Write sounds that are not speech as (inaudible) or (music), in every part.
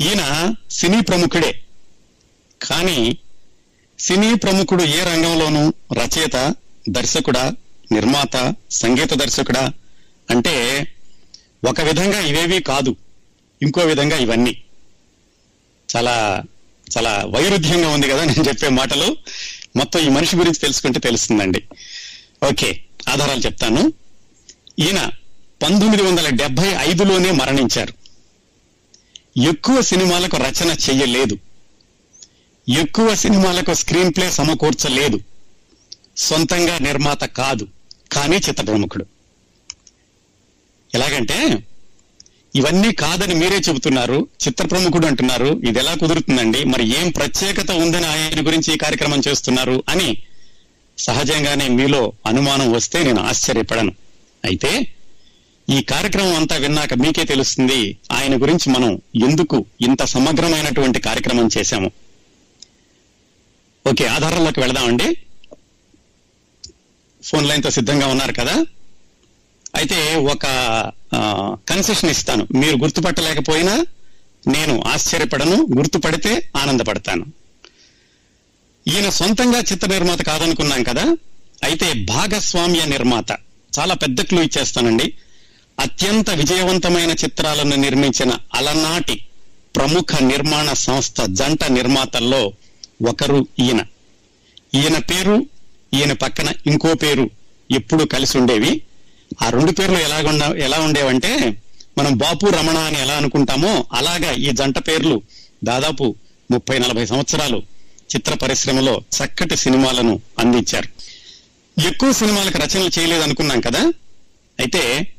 ఈయన సినీ ప్రముఖుడే. కానీ సినీ ప్రముఖుడు ఏ రంగంలోనూ రచయిత దర్శకుడా నిర్మాత సంగీత దర్శకుడా అంటే ఒక విధంగా ఇవేవి కాదు. ఇంకో విధంగా ఇవన్నీ. చాలా చాలా వైరుధ్యంగా ఉంది కదా నేను చెప్పే మాటలు. మొత్తం ఈ మనిషి గురించి తెలుసుకుంటే తెలుస్తుందండి. ఓకే ఆధారాలు చెప్తాను. ఈయన పంతొమ్మిది వందల డెబ్బై ఐదులోనే మరణించారు. ఎక్కువ సినిమాలకు రచన చెయ్యలేదు. ఎక్కువ సినిమాలకు స్క్రీన్ ప్లే సమకూర్చలేదు. సొంతంగా నిర్మాత కాదు కానీ చిత్ర ప్రముఖుడు. ఎలాగంటే ఇవన్నీ కాదని మీరే చెబుతున్నారు చిత్ర ప్రముఖుడు అంటున్నారు ఇది ఎలా కుదురుతుందండి మరి ఏం ప్రత్యేకత ఉందని ఆయన గురించి ఈ కార్యక్రమం చేస్తున్నారు అని సహజంగానే మీలో అనుమానం వస్తే నేను ఆశ్చర్యపడను. అయితే ఈ కార్యక్రమం అంతా విన్నాక మీకే తెలుస్తుంది ఆయన గురించి మనం ఎందుకు ఇంత సమగ్రమైనటువంటి కార్యక్రమం చేశాము. ఓకే ఆధారంలోకి వెళదామండి. ఫోన్ లైన్తో సిద్ధంగా ఉన్నారు కదా? అయితే ఒక కన్సెషన్ ఇస్తాను. మీరు గుర్తుపట్టలేకపోయినా నేను ఆశ్చర్యపడను గుర్తుపడితే ఆనందపడతాను. ఈయన సొంతంగా చిత్ర నిర్మాత కాదనుకున్నాం కదా? అయితే భాగస్వామ్య నిర్మాత. చాలా పెద్ద క్లూ ఇచ్చేస్తానండి. అత్యంత విజయవంతమైన చిత్రాలను నిర్మించిన అలనాటి ప్రముఖ నిర్మాణ సంస్థ జంట నిర్మాతల్లో ఒకరు ఈయన. ఈయన పేరు ఈయన పక్కన ఇంకో పేరు ఎప్పుడు కలిసి ఉండేవి. ఆ రెండు పేర్లు ఎలాగుండ ఎలా ఉండేవంటే మనం బాపు రమణ అని ఎలా అనుకుంటామో అలాగా ఈ జంట పేర్లు దాదాపు ముప్పై నలభై సంవత్సరాలు చిత్ర పరిశ్రమలో చక్కటి సినిమాలను అందించారు. ఎక్కువ సినిమాలకు రచనలు చేయలేదు అనుకున్నాం కదా? అయితే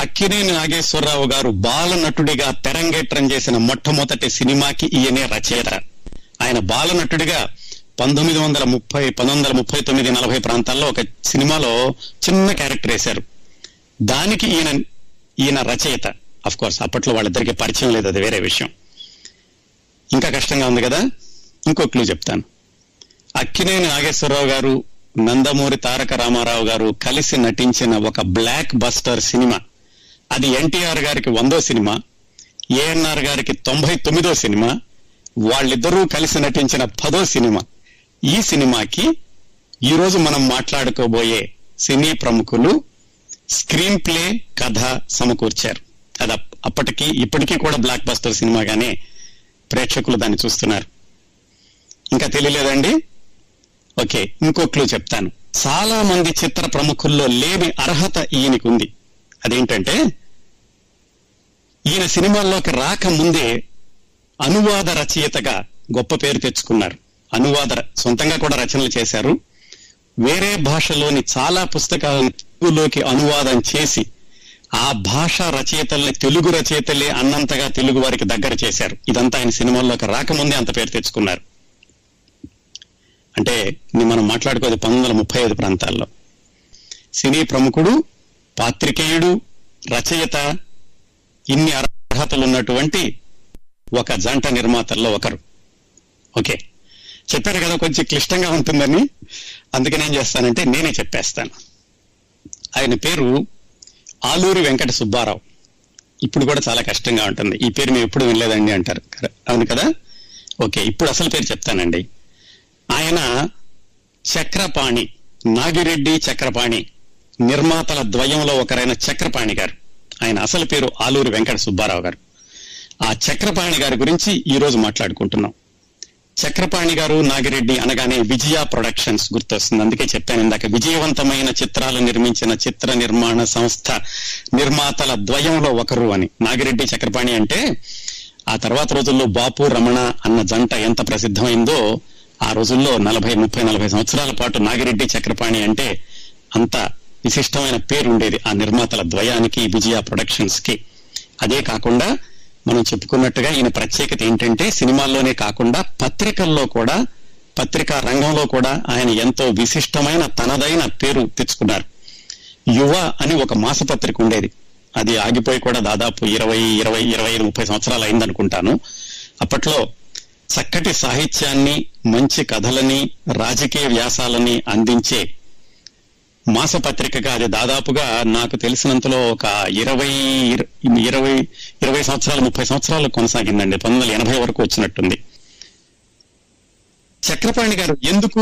అక్కినేని నాగేశ్వరరావు గారు బాల నటుడిగా తెరంగేట్రం చేసిన మొట్టమొదటి సినిమాకి ఈయనే రచయిత. ఆయన బాల నటుడిగా పంతొమ్మిది వందల ముప్పై పంతొమ్మిది వందల ముప్పై తొమ్మిది నలభై ప్రాంతాల్లో ఒక సినిమాలో చిన్న క్యారెక్టర్ వేశారు. దానికి ఈయన ఈయన రచయిత. అఫ్ కోర్స్ అప్పట్లో వాళ్ళిద్దరికి పరిచయం లేదు అది వేరే విషయం. ఇంకా కష్టంగా ఉంది కదా? ఇంకో క్లూ చెప్తాను. అక్కినేని నాగేశ్వరరావు గారు నందమూరి తారక రామారావు గారు కలిసి నటించిన ఒక బ్లాక్ బస్టర్ సినిమా అది ఎన్టీఆర్ గారికి వందో సినిమా ఏఎన్ఆర్ గారికి తొంభై తొమ్మిదో సినిమా వాళ్ళిద్దరూ కలిసి నటించిన పదో సినిమా. ఈ సినిమాకి ఈ రోజు మనం మాట్లాడుకోబోయే సినీ ప్రముఖులు స్క్రీన్ ప్లే కథ సమకూర్చారు. అది అప్పటికి ఇప్పటికీ కూడా బ్లాక్ బస్టర్ సినిమాగానే ప్రేక్షకులు దాన్ని చూస్తున్నారు. ఇంకా తెలియలేదండి? ఓకే ఇంకో క్లూ చెప్తాను. చాలా మంది చిత్ర ప్రముఖుల్లో లేని అర్హత ఈయనకుంది. అదేంటంటే ఈయన సినిమాల్లోకి రాకముందే అనువాద రచయితగా గొప్ప పేరు తెచ్చుకున్నారు. అనువాద సొంతంగా కూడా రచనలు చేశారు. వేరే భాషలోని చాలా పుస్తకాలను తెలుగులోకి అనువాదం చేసి ఆ భాష రచయితల్ని తెలుగు రచయితలే అన్నంతగా తెలుగు వారికి దగ్గర చేశారు. ఇదంతా ఆయన సినిమాల్లోకి రాకముందే అంత పేరు తెచ్చుకున్నారు. అంటే మనం మాట్లాడుకోదు పంతొమ్మిది వందల ముప్పై ఐదు ప్రాంతాల్లో. సినీ ప్రముఖుడు పాత్రికేయుడు రచయిత ఇన్ని అర్హతలు ఉన్నటువంటి ఒక జంట నిర్మాతల్లో ఒకరు. ఓకే. చెప్పారు కదా కొంచెం క్లిష్టంగా ఉంటుందని. అందుకని ఏం చేస్తానంటే నేనే చెప్పేస్తాను. ఆయన పేరు ఆలూరి వెంకట సుబ్బారావు. ఇప్పుడు కూడా చాలా కష్టంగా ఉంటుంది. ఈ పేరు మేము ఎప్పుడు వినలేదండి అంటారు. అవును కదా? ఓకే. ఇప్పుడు అసలు పేరు చెప్తానండి. ఆయన చక్రపాణి నాగిరెడ్డి చక్రపాణి నిర్మాతల ద్వయంలో ఒకరైన చక్రపాణి గారు. ఆయన అసలు పేరు ఆలూరి వెంకట సుబ్బారావు గారు. ఆ చక్రపాణి గారి గురించి ఈ రోజు మాట్లాడుకుంటున్నాం. చక్రపాణి గారు నాగిరెడ్డి అనగానే విజయ ప్రొడక్షన్స్ గుర్తొస్తుంది. అందుకే చెప్పాను ఇందాక విజయవంతమైన చిత్రాలు నిర్మించిన చిత్ర నిర్మాణ సంస్థ నిర్మాతల ద్వయంలో ఒకరు అని. నాగిరెడ్డి చక్రపాణి అంటే ఆ తర్వాత రోజుల్లో బాపు రమణ అన్న జంట ఎంత ప్రసిద్ధమైందో ఆ రోజుల్లో నలభై ముప్పై నలభై సంవత్సరాల పాటు నాగిరెడ్డి చక్రపాణి అంటే అంత విశిష్టమైన పేరు ఉండేది ఆ నిర్మాతల ద్వయానికి విజయ ప్రొడక్షన్స్కి అదే కాకుండా మనం చెప్పుకున్నట్టుగా ఈయన ప్రత్యేకత ఏంటంటే సినిమాల్లోనే కాకుండా పత్రికల్లో కూడా పత్రికా రంగంలో కూడా ఆయన ఎంతో విశిష్టమైన తనదైన పేరు తెచ్చుకున్నారు. యువ అని ఒక మాసపత్రిక ఉండేది. అది ఆగిపోయి కూడా దాదాపు ఇరవై ఇరవై ఇరవై ఐదు ముప్పై సంవత్సరాలు అయిందనుకుంటాను. అప్పట్లో చక్కటి సాహిత్యాన్ని మంచి కథలని రాజకీయ వ్యాసాలని అందించే మాసపత్రికగా అది దాదాపుగా నాకు తెలిసినంతలో ఒక ఇరవై ఇరవై ఇరవై సంవత్సరాలు ముప్పై సంవత్సరాలు కొనసాగిందండి. పంతొమ్మిది వందల ఎనభై వరకు వచ్చినట్టుంది. చక్రపాణి గారు ఎందుకు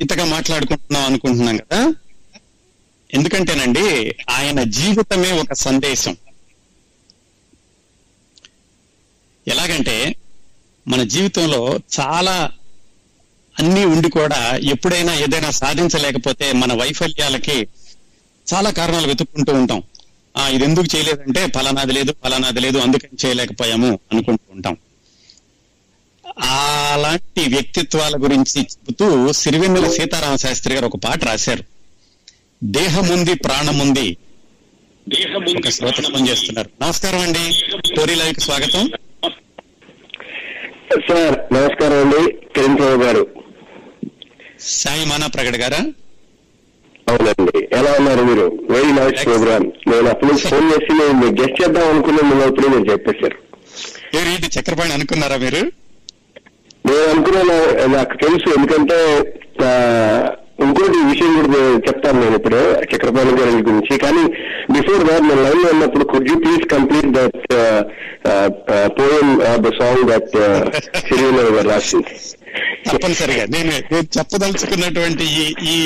ఇంతగా మాట్లాడుకుంటున్నాం అనుకుంటున్నాం కదా? ఎందుకంటేనండి ఆయన జీవితమే ఒక సందేశం. ఎలాగంటే మన జీవితంలో చాలా అన్ని ఉండి కూడా ఎప్పుడైనా ఏదైనా సాధించలేకపోతే మన వైఫల్యాలకి చాలా కారణాలు వెతుక్కుంటూ ఉంటాం. ఆ ఇది ఎందుకు చేయలేదంటే ఫలానాది లేదు ఫలానాది లేదు అందుకని చేయలేకపోయాము అనుకుంటూ ఉంటాం. అలాంటి వ్యక్తిత్వాల గురించి చెబుతూ సిరివెన్నెల సీతారామ శాస్త్రి గారు ఒక పాట రాశారు. దేహముంది ప్రాణముంది. ఒక శ్రోతనం చేస్తున్నారు. నమస్కారం అండి. స్టోరీ లైవ్ స్వాగతం. సార్ నమస్కారం అండి. కిరణ్ ప్రభు గారు. సాయి మానా ప్రగడ్ గారా? అవునండి. ఎలా ఉన్నారు మీరు? Very nice program. నేను అప్పుడు ఫోన్ చేసి నేను గెస్ట్ చేద్దాం అనుకున్న ముందు మీరు చెప్పేశారు. ఏ రీతి చక్రపాణి అనుకున్నారా మీరు? నేను అనుకున్నాను నాకు తెలుసు. ఎందుకంటే ఇంకోటి విషయం కూడా చెప్తాను నేను ఇప్పుడు చక్రపాణి గారి గురించి. కానీ బిఫోర్ దాట్ నేను లైన్లో ఉన్నప్పుడు could you please complete that poem the song that సిరివెల్ గారు రాసింది? తప్పనిసరిగా. నేను నేను చెప్పదలుచుకున్నటువంటి ఈ ఈ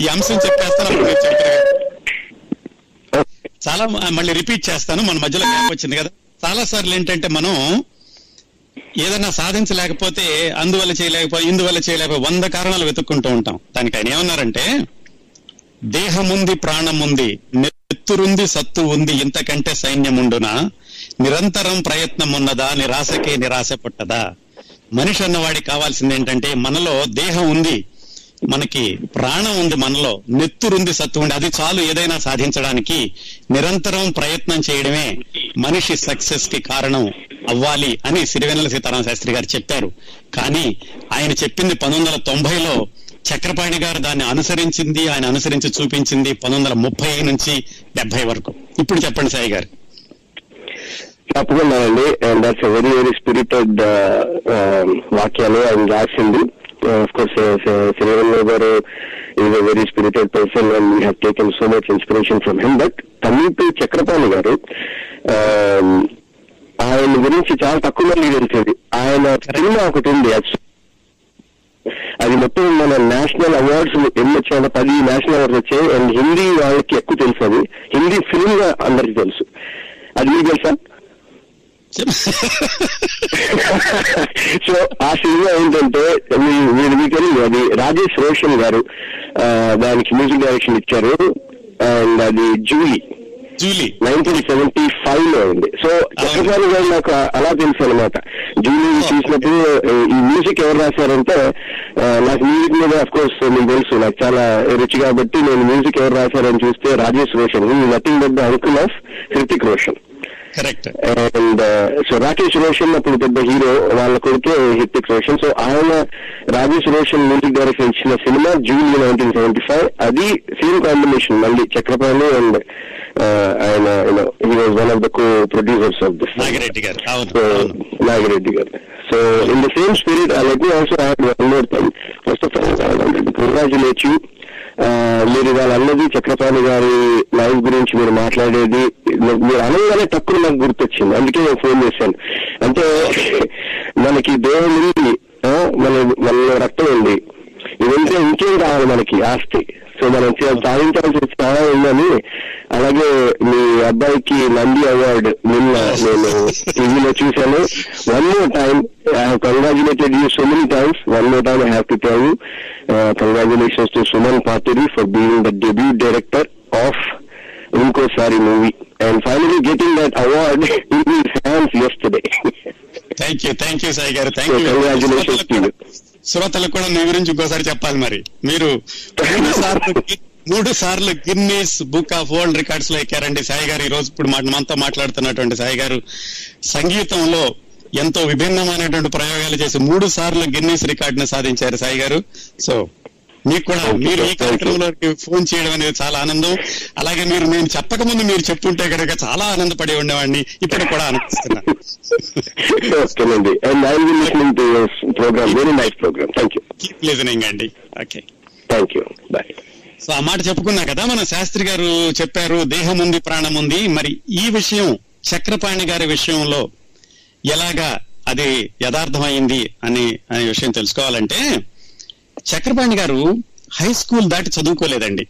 ఈ అంశం చెప్పేస్తాను అప్పుడు మీరు చెప్తారు చాలా మళ్ళీ రిపీట్ చేస్తాను మన మధ్యలో గ్యాప్ వచ్చింది కదా. చాలా సార్లు ఏంటంటే మనం ఏదైనా సాధించలేకపోతే అందువల్ల చేయలేకపోయి ఇందువల్ల చేయలేకపోయి వంద కారణాలు వెతుక్కుంటూ ఉంటాం. దానికి ఆయన ఏమన్నారంటే దేహముంది ప్రాణముంది నెత్తురుంది సత్తు ఉంది ఇంతకంటే సైన్యం ఉండునా నిరంతరం ప్రయత్నం ఉన్నదా నిరాశకే నిరాశ పుట్టదా? మనిషి అన్నవాడికి కావాల్సింది ఏంటంటే మనలో దేహం ఉంది మనకి ప్రాణం ఉంది మనలో నెత్తురుంది సత్తు ఉంది అది చాలు ఏదైనా సాధించడానికి నిరంతరం ప్రయత్నం చేయడమే మనిషి సక్సెస్కి కారణం అవ్వాలి అని సిరివెన్నెల సీతారామ శాస్త్రి గారు చెప్పారు. కానీ ఆయన చెప్పింది పంతొమ్మిది వందల తొంభైలో చక్రపాణి గారు దాన్ని అనుసరించింది ఆయన అనుసరించి చూపించింది పంతొమ్మిది వందల ముప్పై నుంచి డెబ్బై వరకు. ఇప్పుడు చెప్పండి సాయి గారు. తప్పకుండానండి. And that's very very spirited వాక్యాలు ఆయన రాసింది. Uh, course uh, uh, Sriranga garu is a very spirited person and we have taken so much inspiration from him but Tamil Chakrapani garu um, ఆయన గురించి చాలా తక్కువ మంది తెలిసేది ఆయన సినిమా ఒకటి ఉంది. అది మొత్తం మన నేషనల్ అవార్డ్స్ ఎన్ని వచ్చాయో పది నేషనల్ అవార్డ్స్ వచ్చాయి అండ్ హిందీ వాళ్ళకి ఎక్కువ తెలుసు అది. హిందీ ఫిల్మ్గా అందరికి తెలుసు. అది మీకు తెలుసా? (laughs) సో ఆ సినిమా ఏంటంటే మీరు మీకు అది రాజేష్ రోషన్ గారు దానికి మ్యూజిక్ డైరెక్షన్ ఇచ్చారు. అండ్ అది జూలీ. జూలీ. నైన్టీన్ సెవెంటీ ఫైవ్లో ఉంది సో చక్రపాణి గారు నాకు అలా తెలుసు అనమాట జూలీ చూసినప్పుడు ఈ మ్యూజిక్ ఎవరు రాశారంటే నాకు మ్యూజిక్ మీద అఫ్ కోర్స్ మీకు తెలుసు నాకు చాలా రుచి కాబట్టి నేను మ్యూజిక్ ఎవరు రాశారని చూస్తే Rajesh Roshan. Nothing but the uncle of Hrithik Roshan. Correct and so Rakesh Roshan అప్పుడు పెద్ద హీరో వాళ్ళ కొడుకే హిత్తిక్ రోషన్ సో ఆయన రాజేష్ రోషన్ మ్యూజిక్ డైరెక్షన్ ఇచ్చిన cinema June nineteen seventy five అది సేమ్ కాంబినేషన్ మళ్ళీ చక్రపాణి అండ్ ఆయన he was one of the co producers of this Nagireddy garu. Nagireddy garu. So in the same spirit let me also add one more thing first of all congratulate you మీరు ఇవాళ అన్నది చక్రపాణి గారి life గురించి మీరు మాట్లాడేది మీరు అనగానే తక్కువ నాకు గుర్తొచ్చింది. అందుకే నేను ఫోన్ చేశాను. అంటే మనకి దేహం ఉంది మన మనలో రక్తం ఉంది. ఇదంటే ఇంకేం కావాలి మనకి? ఆస్తి. మనం చే- సాధించాల్సి చాలా ఉందని అలాగే మీ అబ్బాయికి నంది అవార్డు నిన్న నేను టీవీలో చూశాను. One more time I have congratulated you so many times one more time I have to tell you congratulations to Suman Pathiri for being the debut director of Inkosaari movie and finally getting that award in his hands yesterday thank you thank you Sai garu So, thank you (laughs) congratulations to you. శ్రోతలకు కూడా మీ గురించి ఇంకోసారి చెప్పాలి మరి. మీరు మూడు సార్లు మూడు సార్లు గిన్నీస్ బుక్ ఆఫ్ వరల్డ్ రికార్డ్స్లో ఎక్కారండి. సాయి గారు ఈ రోజు ఇప్పుడు మా- మనతో మాట్లాడుతున్నటువంటి సాయి గారు సంగీతంలో ఎంతో విభిన్నమైనటువంటి ప్రయోగాలు చేసి మూడు సార్లు గిన్నీస్ రికార్డ్ని సాధించారు సాయి గారు. సో మీకు కూడా మీరు ఈ. కార్యక్రమంలోకి ఫోన్ చేయడం అనేది చాలా ఆనందం. అలాగే మీరు నేను చెప్పక ముందు మీరు చెప్పుంటే కనుక చాలా ఆనందపడి ఉండేవాడిని. ఇప్పుడు కూడా ఓకేనండి. And I will listening to your program very nice program thank you keep listening అండి ఓకే సో ఆ మాట చెప్పుకున్నా కదా మన శాస్త్రి గారు చెప్పారు దేహం ఉంది ప్రాణం ఉంది. మరి ఈ విషయం చక్రపాణి గారి విషయంలో ఎలాగా అది యథార్థమైంది అని అనే విషయం తెలుసుకోవాలంటే చక్రపాణి గారు హై స్కూల్ దాటి చదువుకోలేదండి.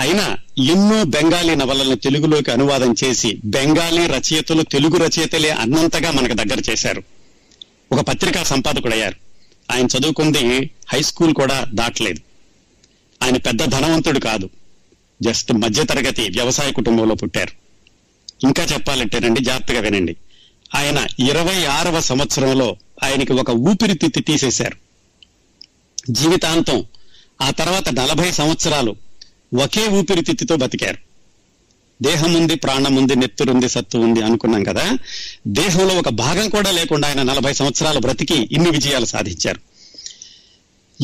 అయినా ఎన్నో బెంగాలీ నవలలను తెలుగులోకి అనువాదం చేసి బెంగాలీ రచయితలు తెలుగు రచయితలే అన్నంతగా మనకు దగ్గర చేశారు. ఒక పత్రికా సంపాదకుడయ్యారు. ఆయన చదువుకుంది హై స్కూల్ కూడా దాటలేదు. ఆయన పెద్ద ధనవంతుడు కాదు. జస్ట్ మధ్యతరగతి వ్యవసాయ కుటుంబంలో పుట్టారు. ఇంకా చెప్పాలంటేనండి జాగ్రత్తగా వినండి. ఆయన ఇరవై ఆరవ సంవత్సరంలో ఆయనకి ఒక ఊపిరితిత్తి తీసేశారు. జీవితాంతం ఆ తర్వాత నలభై సంవత్సరాలు ఒకే ఊపిరితిత్తుతో బతికారు. దేహం ఉంది ప్రాణం ఉంది నెత్తురుంది సత్తు ఉంది అనుకున్నాం కదా. దేహంలో ఒక భాగం కూడా లేకుండా ఆయన నలభై సంవత్సరాలు బ్రతికి ఇన్ని విజయాలు సాధించారు.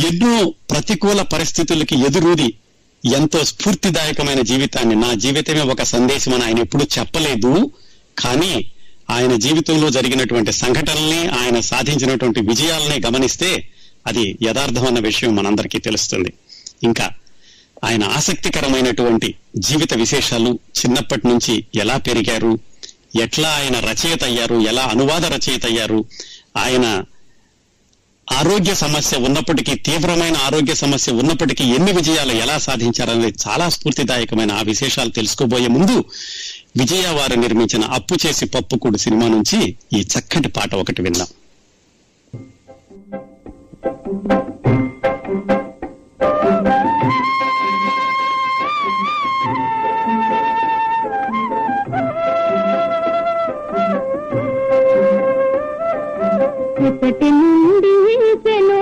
ఎన్నో ప్రతికూల పరిస్థితులకి ఎదురూది ఎంతో స్ఫూర్తిదాయకమైన జీవితాన్ని. నా జీవితమే ఒక సందేశం అని ఆయన ఎప్పుడు చెప్పలేదు. కానీ ఆయన జీవితంలో జరిగినటువంటి సంఘటనల్ని ఆయన సాధించినటువంటి విజయాలని గమనిస్తే అది యథార్థమన్న విషయం మనందరికీ తెలుస్తుంది. ఇంకా ఆయన ఆసక్తికరమైనటువంటి జీవిత విశేషాలు చిన్నప్పటి నుంచి ఎలా పెరిగారు ఎట్లా ఆయన రచయిత అయ్యారు ఎలా అనువాద రచయిత అయ్యారు ఆయన ఆరోగ్య సమస్య ఉన్నప్పటికీ తీవ్రమైన ఆరోగ్య సమస్య ఉన్నప్పటికీ ఎన్ని విజయాలు ఎలా సాధించారనేది చాలా స్ఫూర్తిదాయకమైన ఆ విశేషాలు తెలుసుకోబోయే ముందు విజయ వారు నిర్మించిన అప్పు చేసి పప్పుకూడు సినిమా నుంచి ఈ చక్కటి పాట ఒకటి విందాం. ఒకటి నుండి వీసెను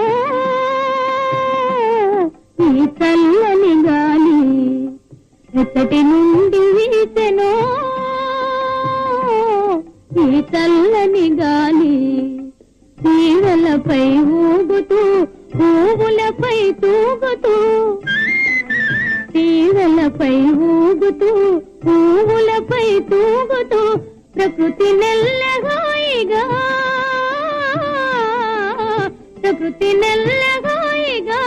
ఈ చల్లని గాలి. ఒకటి నుండి వీసెను ఈ చల్లని గాలి. తీగలపై ఊగుతూ పువ్వులపై తూగుతూ. తీగలపై ఊగుతూ పువ్వులపై తూగుతూ ప్రకృతి నెల్లగాయిగా ప్రకృతి నెల్లగాయిగా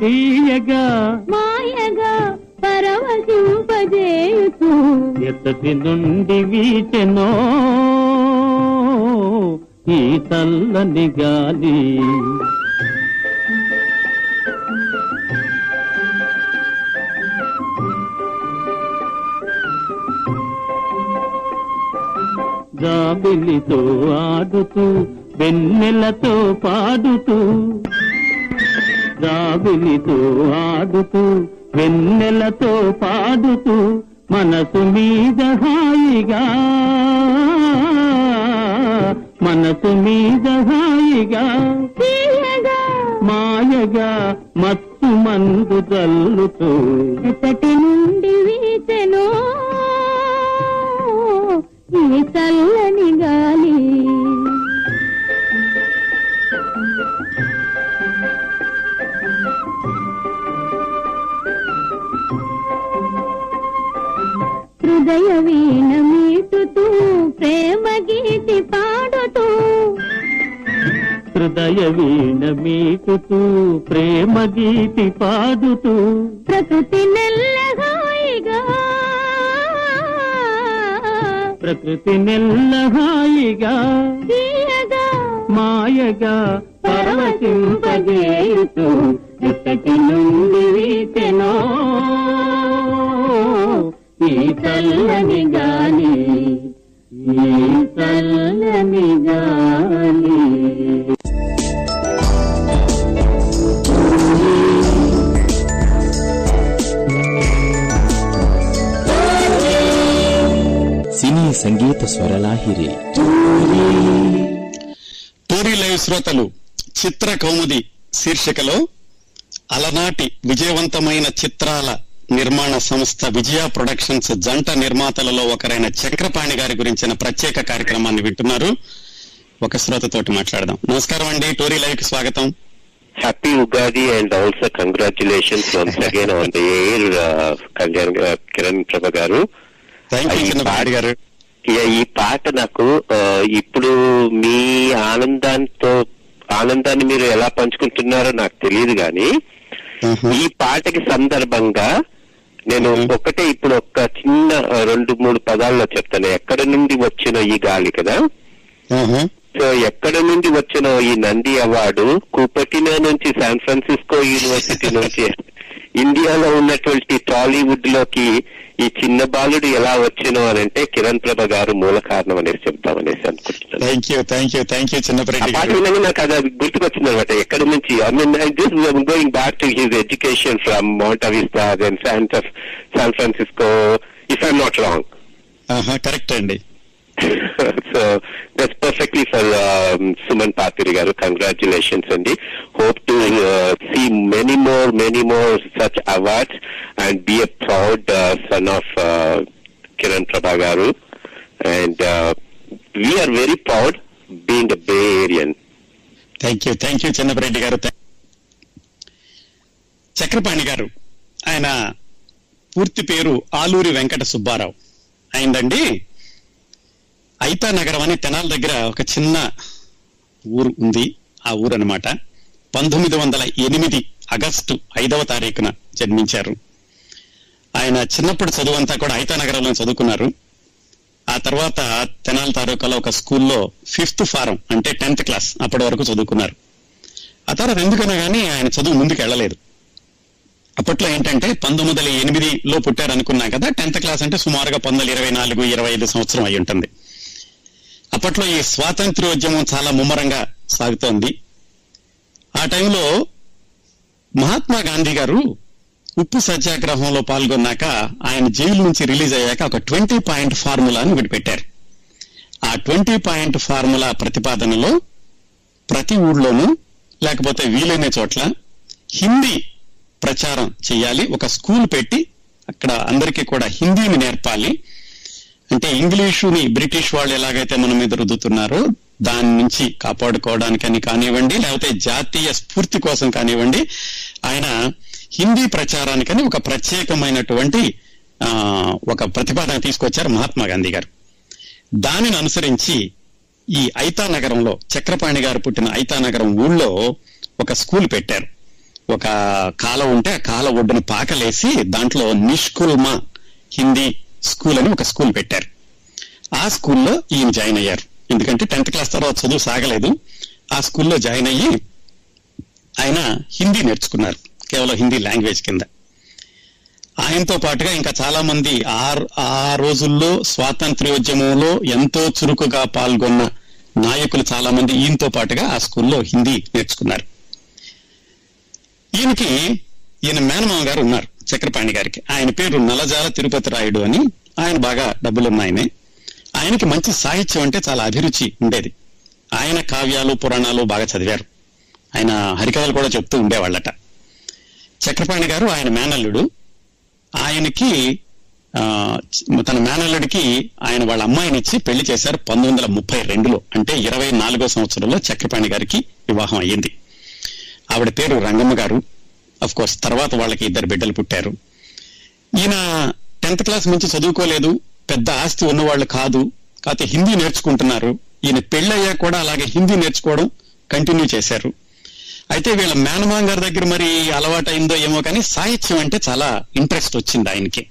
తీయగా. మాయగా పరవశింపజేయుతూ. ఎత్తటి నుండి వీచెనో. ఈ చల్లని గాలి జాబిలితో ఆడుతూ వెన్నెలతో పాడుతూ. జాబిలితో ఆడుతూ వెన్నెలతో పాడుతూ మనసు మీద హాయిగా. మనసు మీద హాయిగా మాయగా మత్తు మందు జల్లుతూ. ఎత్తటి నుండి వీచెను ఈ చల్లని గాలి. హృదయ వీణ మీటుతూ ప్రేమ గీతి పాడుతూ హృదయ వీణ మీటుతూ ప్రేమ గీతి పాడుతూ ప్రకృతి నెల్లగాయిగా ప్రకృతి నెల్ల హాయిగా. తీయగా. మాయగా పరవశింపజేయుతూ నుండి ఈ చల్లని గాలి ఈ చల్లని గాలి. సంగీత స్వరలాహిరి టోరీ లైవ్ శ్రోతలు చిత్ర కౌముది శీర్షికలో అలనాటి విజయవంతమైన చిత్రాల నిర్మాణ సంస్థ విజయ ప్రొడక్షన్స్ జంట నిర్మాతలలో ఒకరైన చక్రపాణి గారి గురించిన ప్రత్యేక కార్యక్రమాన్ని వింటున్నారు. ఒక శ్రోతతోటి మాట్లాడదాం. నమస్కారం అండి. టోరీ లైవ్కి స్వాగతం. Happy Ugadi and also congratulations once again on the air, uh, Kalyan, uh, Kiran Prabha garu. Thank you ఈ చిన్నపాటి గారు. ఈ- పాట నాకు ఇప్పుడు మీ ఆనందాంతో ఆనందాన్ని మీరు ఎలా పంచుకుంటున్నారో నాకు తెలియదు కానీ. ఈ పాటకి సందర్భంగా నేను. ఒకటే ఇప్పుడు ఒక చిన్న రెండు మూడు పదాల్లో చెప్తాను ఎక్కడ నుండి వచ్చిన ఈ గాలి కదా. సో ఎక్కడ నుండి వచ్చిన ఈ నంది అవార్డు కుపటినా నుంచి శాన్ ఫ్రాన్సిస్కో యూనివర్సిటీ నుంచి (laughs) ఇండియాలో ఉన్నటువంటి టాలీవుడ్లోకి ఈ చిన్న బాలుడు ఎలా వచ్చినో అని అంటే కిరణ్ ప్రభ గారు మూల కారణం అనేసి చెప్తామనేసి అనుకుంటున్నాను. Thank you thank you thank you ఆ చిన్నపరెడ్డి పాట గారు వినగానే నాకు అది గుర్తుకొచ్చింది అనమాట ఎక్కడి నుంచి? I mean this going back to his education from mount Avista then San San Francisco if I'm not wrong correct అండి. So that's perfectly for um, Suman Patiri garu. Congratulations, Andy. Hope to uh, see many more, many more such awards and be a proud uh, son of uh, Kiran Prabha garu. And uh, we are very proud being a Bay Arian. Thank you thank you Chinnapareddy garu థా- చక్రపాణి గారు ఆయన పూర్తి పేరు ఆలూరి వెంకట సుబ్బారావు అయిందండి ఐతా నగరం అని తెనాల దగ్గర ఒక చిన్న ఊరు ఉంది. ఆ ఊరు అనమాట పంతొమ్మిది వందల ఎనిమిది ఆగస్టు ఐదవ తారీఖున జన్మించారు. ఆయన చిన్నప్పుడు చదువంతా కూడా ఐతా నగరంలో చదువుకున్నారు. ఆ తర్వాత తెనాల తాలూకాలో ఒక స్కూల్లో ఫిఫ్త్ ఫారం అంటే టెన్త్ క్లాస్ అప్పటి వరకు చదువుకున్నారు. ఆ తర్వాత ఎందుకన్నా కానీ ఆయన చదువు ముందుకు వెళ్ళలేదు అప్పట్లో ఏంటంటే పంతొమ్మిది వందల ఎనిమిదిలో పుట్టారనుకున్నాం కదా టెన్త్ క్లాస్ అంటే సుమారుగా పంతొమ్మిది ఇరవై నాలుగు ఇరవై ఐదు సంవత్సరం అయి ఉంటుంది అప్పట్లో ఈ స్వాతంత్ర్యోద్యమం చాలా ముమ్మరంగా సాగుతోంది. ఆ టైంలో మహాత్మా గాంధీ గారు ఉప్పు సత్యాగ్రహంలో పాల్గొన్నాక ఆయన జైలు నుంచి రిలీజ్ అయ్యాక ఒక ట్వంటీ పాయింట్ ఫార్ములాను ఒకటి పెట్టారు ఆ ట్వంటీ పాయింట్ ఫార్ములా ప్రతిపాదనలో ప్రతి ఊళ్ళోనూ లేకపోతే వీలైన చోట్ల హిందీ ప్రచారం చేయాలి ఒక స్కూల్ పెట్టి అక్కడ అందరికీ కూడా హిందీని నేర్పాలి. అంటే ఇంగ్లీషుని బ్రిటిష్ వాళ్ళు ఎలాగైతే మన మీద రుద్దుతున్నారో దాని నుంచి కాపాడుకోవడానికని కానివ్వండి లేకపోతే జాతీయ స్ఫూర్తి కోసం కానివ్వండి ఆయన హిందీ ప్రచారానికని ఒక ప్రత్యేకమైనటువంటి ఆ, ఒక ప్రతిపాదన తీసుకొచ్చారు మహాత్మా గాంధీ గారు. దానిని అనుసరించి ఈ ఐతా నగరంలో చక్రపాణి గారు పుట్టిన ఐతా నగరం ఊళ్ళో ఒక స్కూల్ పెట్టారు. ఒక కాల ఉంటే ఆ కాల ఒడ్డున పాకలేసి దాంట్లో నిష్కుల్మ హిందీ స్కూల్ అని ఒక స్కూల్ పెట్టారు. ఆ స్కూల్లో ఈయన జాయిన్ అయ్యారు. ఎందుకంటే టెన్త్ క్లాస్ తర్వాత చదువు సాగలేదు. ఆ స్కూల్లో జాయిన్ అయ్యి ఆయన హిందీ నేర్చుకున్నారు కేవలం హిందీ లాంగ్వేజ్ కింద. ఆయనతో పాటుగా ఇంకా చాలా మంది ఆ ఆ రోజుల్లో స్వాతంత్ర్యోద్యమంలో ఎంతో చురుకుగా పాల్గొన్న నాయకులు చాలా మంది ఈయనతో పాటుగా ఆ స్కూల్లో హిందీ నేర్చుకున్నారు. ఈయనకి ఈయన మేనమామ గారు ఉన్నారు చక్రపాణి గారికి. ఆయన పేరు నలజాల తిరుపతి రాయుడు అని ఆయన బాగా డబ్బులున్న ఆయనే. ఆయనకి మంచి సాహిత్యం అంటే చాలా అభిరుచి ఉండేది. ఆయన కావ్యాలు పురాణాలు బాగా చదివారు. ఆయన హరికథలు కూడా చెప్తూ ఉండేవాళ్ళట. చక్రపాణి గారు ఆయన మేనల్లుడు. ఆయనకి తన మేనల్లుడికి ఆయన వాళ్ళ అమ్మాయిని ఇచ్చి పెళ్ళి చేశారు పంతొమ్మిది వందల ముప్పై రెండులో. అంటే ఇరవై నాలుగో సంవత్సరంలో చక్రపాణి గారికి వివాహం అయ్యింది. ఆవిడ పేరు రంగమ్మ గారు. అఫ్ కోర్స్ తర్వాత వాళ్ళకి ఇద్దరు బిడ్డలు పుట్టారు. ఈయన టెన్త్ క్లాస్ నుంచి చదువుకోలేదు. పెద్ద ఆస్తి ఉన్నవాళ్ళు కాదు కాకపోతే హిందీ నేర్చుకుంటున్నారు. ఈయన పెళ్ళయ్యాక కూడా అలాగే హిందీ నేర్చుకోవడం కంటిన్యూ చేశారు. అయితే వీళ్ళ మేనమాన్ గారి దగ్గర మరి అలవాటైందో ఏమో కానీ సాహిత్యం అంటే చాలా ఇంట్రెస్ట్ వచ్చింది ఆయనకి.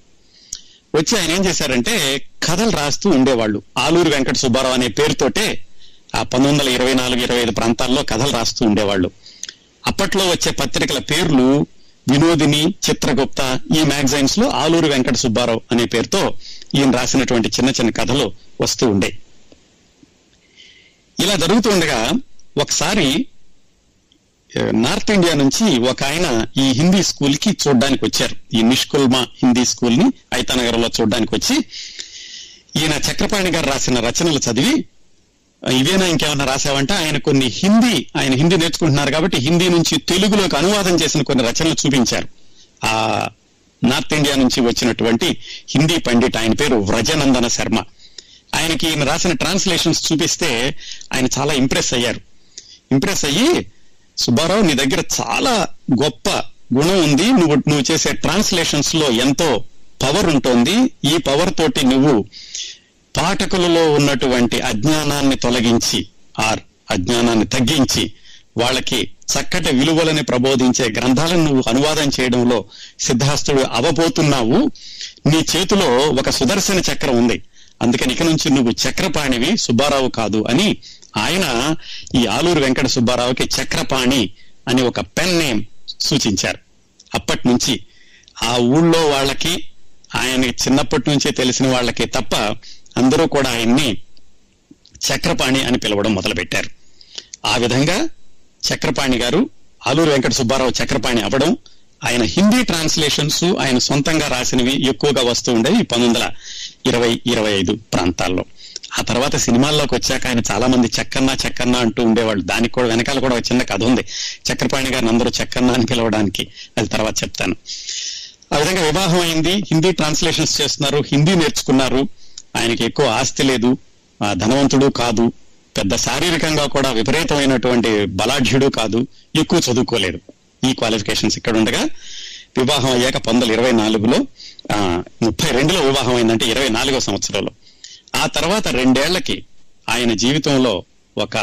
వచ్చి ఆయన ఏం చేశారంటే కథలు రాస్తూ ఉండేవాళ్ళు. ఆలూరు వెంకట సుబ్బారావు అనే పేరుతోటే ఆ పంతొమ్మిది వందల ఇరవై నాలుగు ఇరవై ఐదు ప్రాంతాల్లో కథలు రాస్తూ ఉండేవాళ్ళు. అప్పట్లో వచ్చే పత్రికల పేర్లు వినోదిని చిత్రగుప్త ఈ మ్యాగజైన్స్లో ఆలూరు వెంకట సుబ్బారావు అనే పేరుతో ఈయన రాసినటువంటి చిన్న చిన్న కథలు వస్తూ ఉండే. ఇలా జరుగుతూ ఉండగా ఒకసారి నార్త్ ఇండియా నుంచి ఒక ఆయన ఈ హిందీ స్కూల్కి చూడడానికి వచ్చారు. ఈ నిష్కుల్మా హిందీ స్కూల్ని ఐతానగరంలో చూడడానికి వచ్చి ఈయన చక్రపాణి గారు రాసిన రచనలు చదివి ఇవేనా ఇంకేమన్నా రాసావంటే ఆయన కొన్ని హిందీ ఆయన హిందీ నేర్చుకుంటున్నారు కాబట్టి హిందీ నుంచి తెలుగులోకి అనువాదం చేసిన కొన్ని రచనలు చూపించారు. ఆ నార్త్ ఇండియా నుంచి వచ్చినటువంటి హిందీ పండిట్ ఆయన పేరు వ్రజనందన శర్మ. ఆయనకి ఈయన రాసిన ట్రాన్స్లేషన్స్ చూపిస్తే ఆయన చాలా ఇంప్రెస్ అయ్యారు. ఇంప్రెస్ అయ్యి సుబ్బారావు నీ దగ్గర చాలా గొప్ప గుణం ఉంది నువ్వు నువ్వు చేసే ట్రాన్స్లేషన్స్లో ఎంతో పవర్ ఉంటుంది ఈ పవర్ తోటి నువ్వు పాఠకులలో ఉన్నటువంటి అజ్ఞానాన్ని తొలగించి ఆర్ అజ్ఞానాన్ని తగ్గించి వాళ్ళకి చక్కటి విలువలని ప్రబోధించే గ్రంథాలను నువ్వు అనువాదం చేయడంలో సిద్ధాస్తుడు అవబోతున్నావు. నీ చేతిలో ఒక సుదర్శన చక్రం ఉంది. అందుకని ఇక నుంచి నువ్వు చక్రపాణివి సుబ్బారావు కాదు అని ఆయన ఈ ఆలూరు వెంకట సుబ్బారావుకి చక్రపాణి అని ఒక పెన్ నేమ్ సూచించారు. అప్పటి నుంచి ఆ ఊళ్ళో వాళ్ళకి ఆయన చిన్నప్పటి నుంచే తెలిసిన వాళ్ళకి తప్ప అందరూ కూడా ఆయన్ని చక్రపాణి అని పిలవడం మొదలుపెట్టారు. ఆ విధంగా చక్రపాణి గారు ఆలూరు వెంకట సుబ్బారావు చక్రపాణి అవ్వడం ఆయన హిందీ ట్రాన్స్లేషన్స్ ఆయన సొంతంగా రాసినవి ఎక్కువగా వస్తూ ఉండేవి పంతొమ్మిది వందల ఇరవై ఇరవై ఐదు ప్రాంతాల్లో. ఆ తర్వాత సినిమాల్లోకి వచ్చాక ఆయన చాలా మంది చక్కన్న చక్కన్న అంటూ ఉండేవాళ్ళు. దానికి కూడా వెనకాల కూడా ఒక చిన్న కథ ఉంది. చక్రపాణి గారిని అందరూ చక్కన్న అని పిలవడానికి అది తర్వాత చెప్తాను. ఆ విధంగా వివాహం అయింది. హిందీ ట్రాన్స్లేషన్స్ చేస్తున్నారు హిందీ నేర్చుకున్నారు. ఆయనకి ఎక్కువ ఆస్తి లేదు ఆ ధనవంతుడు కాదు పెద్ద శారీరకంగా కూడా విపరీతమైనటువంటి బలాఢ్యుడు కాదు ఎక్కువ చదువుకోలేదు. ఈ క్వాలిఫికేషన్స్ ఇక్కడ ఉండగా వివాహం అయ్యాక పంతొమ్మిది ఇరవై నాలుగులో ముప్పై రెండులో వివాహం అయిందంటే ఇరవై నాలుగో సంవత్సరంలో. ఆ తర్వాత రెండేళ్ళకి ఆయన జీవితంలో ఒక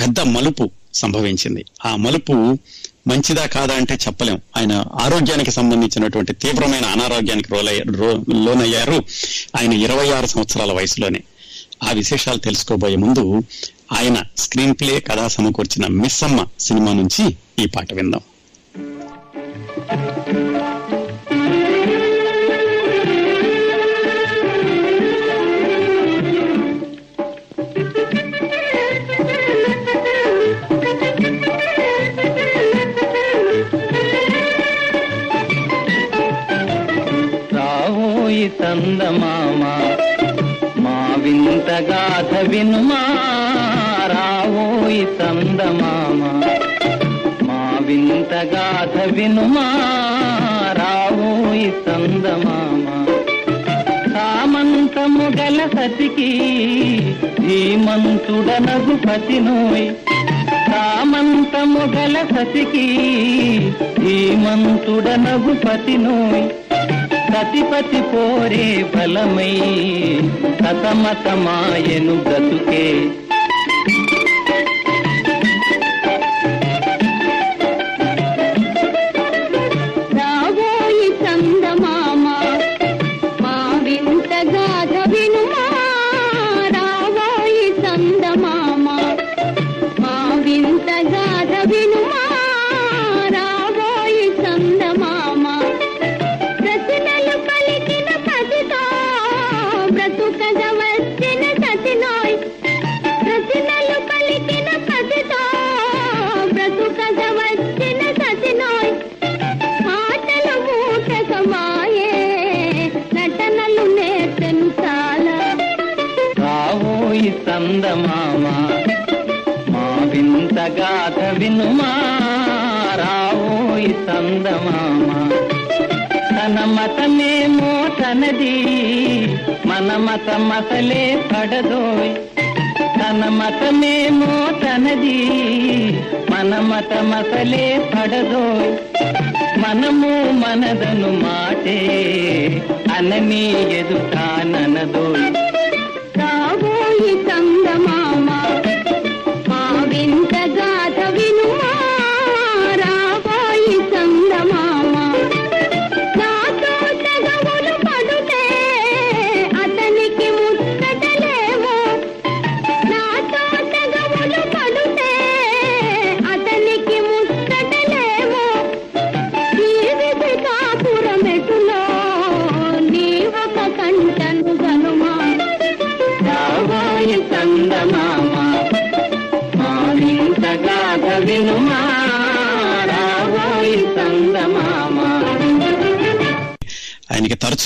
పెద్ద మలుపు సంభవించింది. ఆ మలుపు మంచిదా కాదా అంటే చెప్పలేం. ఆయన ఆరోగ్యానికి సంబంధించినటువంటి తీవ్రమైన అనారోగ్యానికి రోలయ్య లోనయ్యారు. ఆయన ఇరవై ఆరు సంవత్సరాల వయసులోనే. ఆ విశేషాలు తెలుసుకోబోయే ముందు ఆయన స్క్రీన్ ప్లే కథా సమకూర్చిన మిస్సమ్మ సినిమా నుంచి ఈ పాట విందాం. చందమామ మా వింత గాథ వినుమా రావోయి చందమామ మా వింత గాథ వినుమా రావోయి చందమామ సామంతము గల సతికి ధీమంతుడనగు పతినోయ్. సామంతము గల సతికి ధీమంతుడనగు పతినోయ్. సతిపతి పోరే బలమై సతమతమాయను బ్రతుకే రావోయి సందమామ మా వింత గాథ వినుమా. రావోయి సందమామ తన మతమేమో తనది మన మతం అసలే పడదోయ్. తన మతమేమో తనది మన మతం అసలే పడదోయ్. మనము మనదను మాటే. అనని ఎదుటాననదోయ్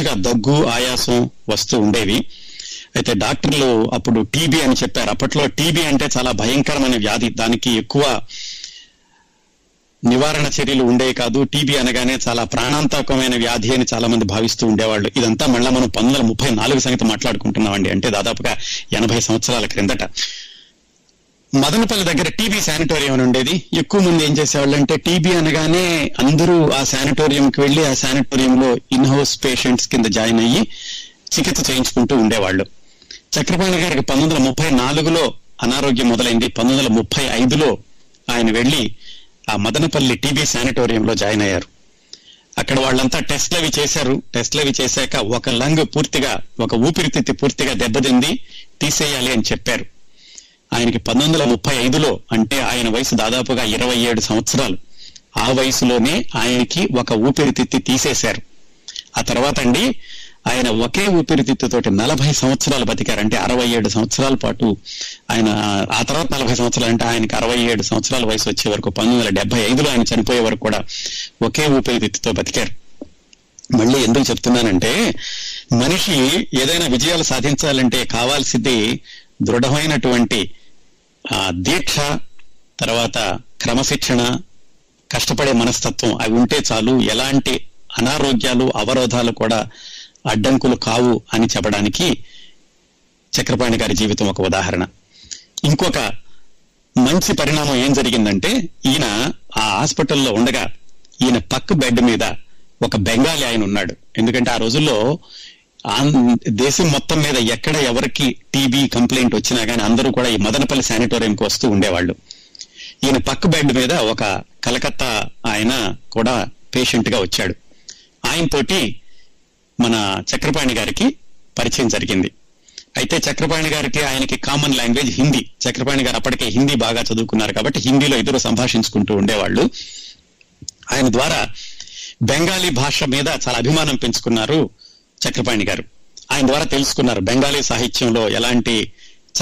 తరచుగా దగ్గు ఆయాసం వస్తూ ఉండేవి. అయితే డాక్టర్లు అప్పుడు టీబీ అని చెప్పారు. అప్పట్లో టీబీ అంటే చాలా భయంకరమైన వ్యాధి. దానికి ఎక్కువ నివారణ చర్యలు ఉండేవి కాదు. టీబీ అనగానే చాలా ప్రాణాంతకమైన వ్యాధి అని చాలా మంది భావిస్తూ ఉండేవాళ్ళు. ఇదంతా మళ్ళా మనం పంతొమ్మిది వందల ముప్పై నాలుగు సంగతి మాట్లాడుకుంటున్నామండి. అంటే దాదాపుగా ఎనభై సంవత్సరాల క్రిందట. మదనపల్లి దగ్గర టీబీ శానిటోరియం అని ఉండేది. ఎక్కువ మంది ఏం చేసేవాళ్ళు అంటే టీబీ అనగానే అందరూ ఆ శానిటోరియంకి వెళ్ళి ఆ శానిటోరియంలో ఇన్ హౌస్ పేషెంట్స్ కింద జాయిన్ అయ్యి చికిత్స చేయించుకుంటూ ఉండేవాళ్ళు. చక్రపాణి గారికి పంతొమ్మిది వందల ముప్పై నాలుగులో అనారోగ్యం మొదలైంది. పంతొమ్మిది వందల ముప్పై ఐదులో ఆయన వెళ్ళి ఆ మదనపల్లి టీబీ శానిటోరియంలో జాయిన్ అయ్యారు. అక్కడ వాళ్ళంతా టెస్ట్లు అవి చేశారు. టెస్ట్లు అవి చేశాక ఒక లంగ్ పూర్తిగా ఒక ఊపిరితిత్తి పూర్తిగా దెబ్బతింది. తీసేయాలి అని చెప్పారు. ఆయనకి పంతొమ్మిది వందల ముప్పై ఐదులో అంటే ఆయన వయసు దాదాపుగా ఇరవై ఏడు సంవత్సరాలు. ఆ వయసులోనే ఆయనకి ఒక ఊపిరితిత్తి తీసేశారు. ఆ తర్వాత అండి ఆయన ఒకే ఊపిరితిత్తుతోటి నలభై సంవత్సరాలు బతికారు. అంటే అరవై ఏడు సంవత్సరాల పాటు ఆయన ఆ తర్వాత నలభై సంవత్సరాలు అంటే ఆయనకి అరవై ఏడు సంవత్సరాల వయసు వచ్చే వరకు పంతొమ్మిది వందల డెబ్బై ఐదులో ఆయన చనిపోయే వరకు కూడా ఒకే ఊపిరితిత్తుతో బతికారు. మళ్ళీ ఎందుకు చెప్తున్నానంటే మనిషి ఏదైనా విజయాలు సాధించాలంటే కావాల్సింది దృఢమైనటువంటి ఆ, దీక్ష తర్వాత క్రమశిక్షణ కష్టపడే మనస్తత్వం అవి ఉంటే చాలు ఎలాంటి అనారోగ్యాలు అవరోధాలు కూడా అడ్డంకులు కావు అని చెప్పడానికి చక్రపాణి గారి జీవితం ఒక ఉదాహరణ. ఇంకొక మంచి పరిణామం ఏం జరిగిందంటే ఈయన ఆ హాస్పిటల్లో ఉండగా ఈయన పక్క బెడ్ మీద ఒక బెంగాలీ ఆయన ఉన్నాడు. ఎందుకంటే ఆ రోజుల్లో దేశం మొత్తం మీద ఎక్కడ ఎవరికి టీబీ కంప్లైంట్ వచ్చినా కానీ అందరూ కూడా ఈ మదనపల్లి శానిటోరియంకి వస్తూ ఉండేవాళ్ళు. ఈయన పక్క బెడ్ మీద ఒక కలకత్తా ఆయన కూడా పేషెంట్గా వచ్చాడు ఆయనతోటి మన చక్రపాణి గారికి పరిచయం జరిగింది. అయితే చక్రపాణి గారికి ఆయనకి కామన్ లాంగ్వేజ్ హిందీ. చక్రపాణి గారు అప్పటికే హిందీ బాగా చదువుకున్నారు కాబట్టి హిందీలో ఇద్దరు సంభాషించుకుంటూ ఉండేవాళ్ళు. ఆయన ద్వారా బెంగాలీ భాష మీద చాలా అభిమానం పెంచుకున్నారు చక్రపాణి గారు. ఆయన ద్వారా తెలుసుకున్నారు బెంగాలీ సాహిత్యంలో ఎలాంటి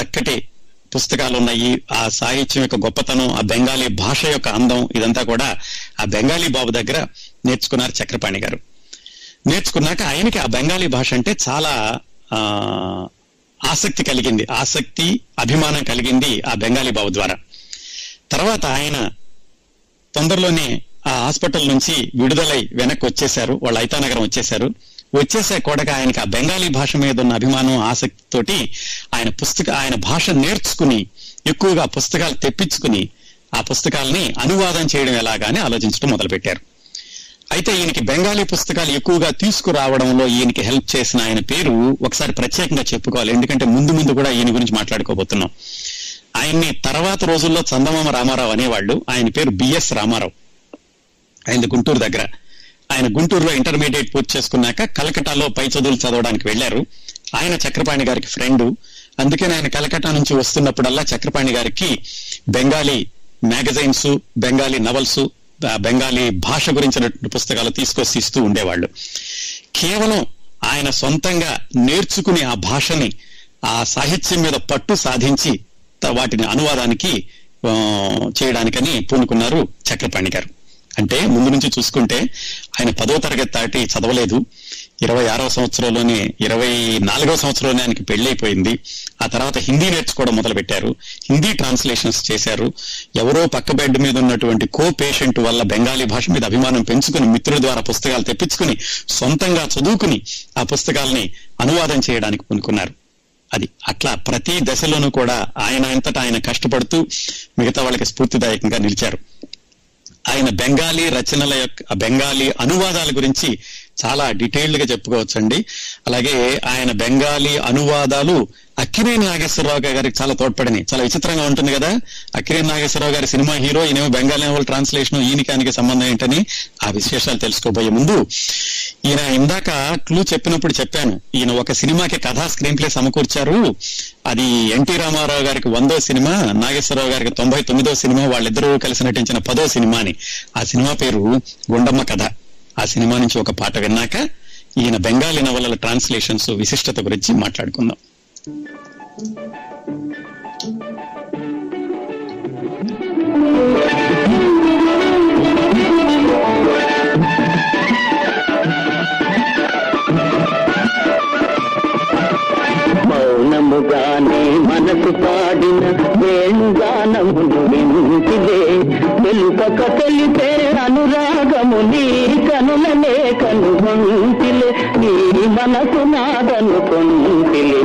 చక్కటి పుస్తకాలు ఉన్నాయి. ఆ సాహిత్యం యొక్క గొప్పతనం ఆ బెంగాలీ భాష యొక్క అందం ఇదంతా కూడా ఆ బెంగాలీ బాబు దగ్గర నేర్చుకున్నారు చక్రపాణి గారు. నేర్చుకున్నాక ఆయనకి ఆ బెంగాలీ భాష అంటే చాలా ఆ ఆసక్తి కలిగింది. ఆసక్తి అభిమానం కలిగింది ఆ బెంగాలీ బాబు ద్వారా. తర్వాత ఆయన తొందరలోనే ఆ హాస్పిటల్ నుంచి విడుదలై వెనక్కి వచ్చేశారు. వాళ్ళు ఐతానగరం వచ్చేశారు. వచ్చేసే కూడా ఆయనకి ఆ బెంగాలీ భాష మీద ఉన్న అభిమానం ఆసక్తితోటి ఆయన పుస్తక ఆయన భాష నేర్చుకుని ఎక్కువగా పుస్తకాలు తెప్పించుకుని ఆ పుస్తకాలని అనువాదం చేయడం ఎలాగానే ఆలోచించడం మొదలుపెట్టారు. అయితే ఈయనకి బెంగాలీ పుస్తకాలు ఎక్కువగా తీసుకురావడంలో ఈయనకి హెల్ప్ చేసిన ఆయన పేరు ఒకసారి ప్రత్యేకంగా చెప్పుకోవాలి. ఎందుకంటే ముందు ముందు కూడా ఈయన గురించి మాట్లాడుకోబోతున్నాం. ఆయన్ని తర్వాత రోజుల్లో చందమామ రామారావు అనేవాళ్ళు. ఆయన పేరు బిఎస్ రామారావు. ఆయన గుంటూరు దగ్గర. ఆయన గుంటూరులో ఇంటర్మీడియట్ పూర్తి చేసుకున్నాక కలకటాలో పై చదువులు చదవడానికి వెళ్ళారు ఆయన చక్రపాణి గారికి ఫ్రెండ్. అందుకని ఆయన కలకటా నుంచి వస్తున్నప్పుడల్లా చక్రపాణి గారికి బెంగాలీ మ్యాగజైన్స్ బెంగాలీ నవల్స్ బెంగాలీ భాష గురించినటువంటి పుస్తకాలు తీసుకొచ్చి ఇస్తూ ఉండేవాళ్ళు. కేవలం ఆయన సొంతంగా నేర్చుకుని ఆ భాషని ఆ సాహిత్యం మీద పట్టు సాధించి వాటిని అనువాదానికి చేయడానికని పూనుకున్నారు చక్రపాణి గారు. అంటే ముందు నుంచి చూసుకుంటే ఆయన పదో తరగతి దాటి చదవలేదు. ఇరవై ఆరో సంవత్సరంలోనే ఇరవై నాలుగో సంవత్సరంలోనే ఆయనకి అయిపోయింది ఆ తర్వాత హిందీ నేర్చుకోవడం మొదలు పెట్టారు హిందీ ట్రాన్స్లేషన్స్ చేశారు. ఎవరో పక్క బెడ్ మీద ఉన్నటువంటి కో పేషెంట్ వల్ల బెంగాలీ భాష మీద అభిమానం పెంచుకుని మిత్రుల ద్వారా పుస్తకాలు తెప్పించుకుని సొంతంగా చదువుకుని ఆ పుస్తకాలని అనువాదం చేయడానికి పూనుకున్నారు. అది అట్లా ప్రతి దశలోనూ కూడా ఆయన అంతటా ఆయన కష్టపడుతూ మిగతా వాళ్ళకి స్ఫూర్తిదాయకంగా నిలిచారు. ఆయన బెంగాలీ రచనల యొక్క బెంగాలీ అనువాదాల గురించి చాలా డీటెయిల్డ్గా చెప్పుకోవచ్చండి. అలాగే ఆయన బెంగాలీ అనువాదాలు అక్కినేని నాగేశ్వరరావు గారికి చాలా తోడ్పడినాయి. చాలా విచిత్రంగా ఉంటుంది కదా. అక్కినేని నాగేశ్వరరావు గారి సినిమా హీరో ఈయనేమో బెంగాలీ నవల్ ట్రాన్స్లేషన్ ఈయనకానికి సంబంధం ఏంటని ఆ విశేషాలు తెలుసుకోబోయే ముందు ఈయన ఇందాక క్లూ చెప్పినప్పుడు చెప్పాను. ఈయన ఒక సినిమాకి కథా స్క్రీన్ ప్లే సమకూర్చారు. అది ఎన్టీ రామారావు గారికి వందో సినిమా నాగేశ్వరరావు గారికి తొంభై తొమ్మిదో సినిమా వాళ్ళిద్దరూ కలిసి నటించిన పదో సినిమా అని. ఆ సినిమా పేరు గుండమ్మ కథ. ఆ సినిమా నుంచి ఒక పాట విన్నాక ఈయన బెంగాలీ నవలల ట్రాన్స్లేషన్స్ విశిష్టత గురించి మాట్లాడుకుందాం. మౌనముగానే మనసు పాడిన వేణుగానమును వింటిలే తెలుపక తెలిపే అనురాగము నీ కనులనే కనుగొంటిలే నీ మనకు మనసు నాదనుకొంటిలే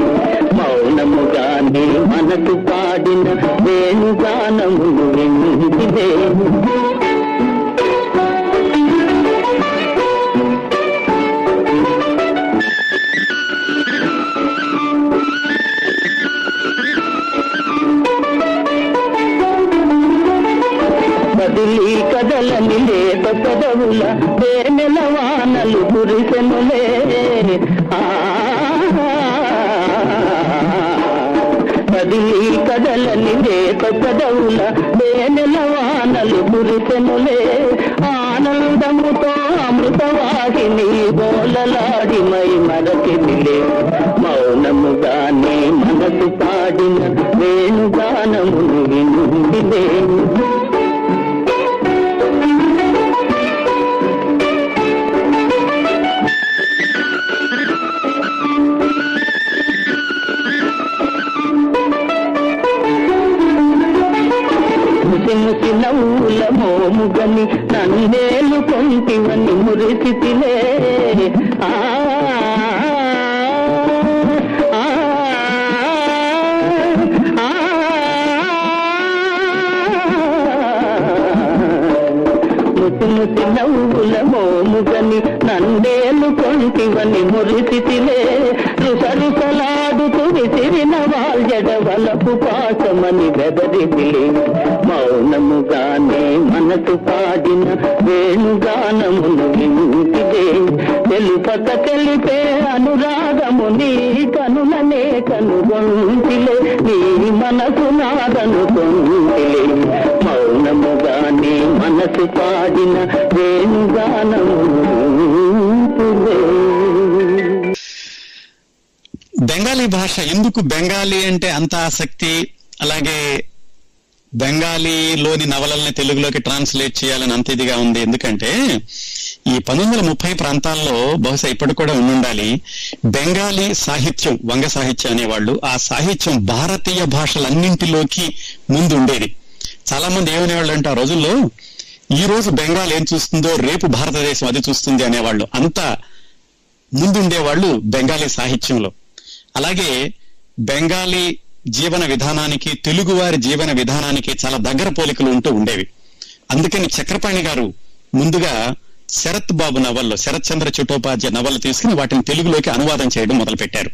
మౌనముగానే మనకు పాడిన వేణుగానమును వింటిలే కదిలి కదలని లేత పెదవుల తేనెల వానలు కురిసెనులే. కదిలి కదలని లేత పెదవుల తేనెల వానలు కురిసెనులే. ఆనందముతో అమృతవాహిని బోలలాడి మై మరకి నిలే. మౌనముగానే మనసు పాడిన వేణుగానమును వినుండిలే మోముగని నన్నేలు కొంటివని మురిసితిలే ఆ ఆ, ముసి ముసి నవ్వుల మోముగని నన్నేలు కొంటివని మురిసితిలే వాల్జడ పాఠమని పాసమని మౌనముగానే మనసు పాడిన వేణుగానమును వింటిదే తెలుపక తెలిపే అనురాగము నీ కనులనే కనుగొంటిలే నీ మనసు నాదనుకొంటిలే మౌనముగానే మనసు పాడిన వేణుగానము వింటిలే బెంగాలీ భాష ఎందుకు బెంగాలీ అంటే అంత ఆసక్తి? అలాగే బెంగాలీలోని నవలల్ని తెలుగులోకి ట్రాన్స్లేట్ చేయాలని అంత ఇదిగా ఉంది. ఎందుకంటే ఈ పంతొమ్మిది వందల ముప్పై ప్రాంతాల్లో బహుశా ఇప్పటికి కూడా ఉండాలి బెంగాలీ సాహిత్యం వంగ సాహిత్యం అనేవాళ్ళు ఆ సాహిత్యం భారతీయ భాషలన్నింటిలోకి ముందు ఉండేది. చాలా మంది ఏమనేవాళ్ళు అంటే ఆ రోజుల్లో ఈ రోజు బెంగాల్ ఏం చూస్తుందో రేపు భారతదేశం అది చూస్తుంది అనేవాళ్ళు. అంత ముందుండేవాళ్ళు బెంగాలీ సాహిత్యంలో. అలాగే బెంగాలీ జీవన విధానానికి తెలుగువారి జీవన విధానానికి చాలా దగ్గర పోలికలు ఉంటూ ఉండేవి. అందుకని చక్రపాణి గారు ముందుగా శరత్ బాబు నవల్లో శరత్ చంద్ర చట్టోపాధ్యాయ నవలు తీసుకుని వాటిని తెలుగులోకి అనువాదం చేయడం మొదలుపెట్టారు.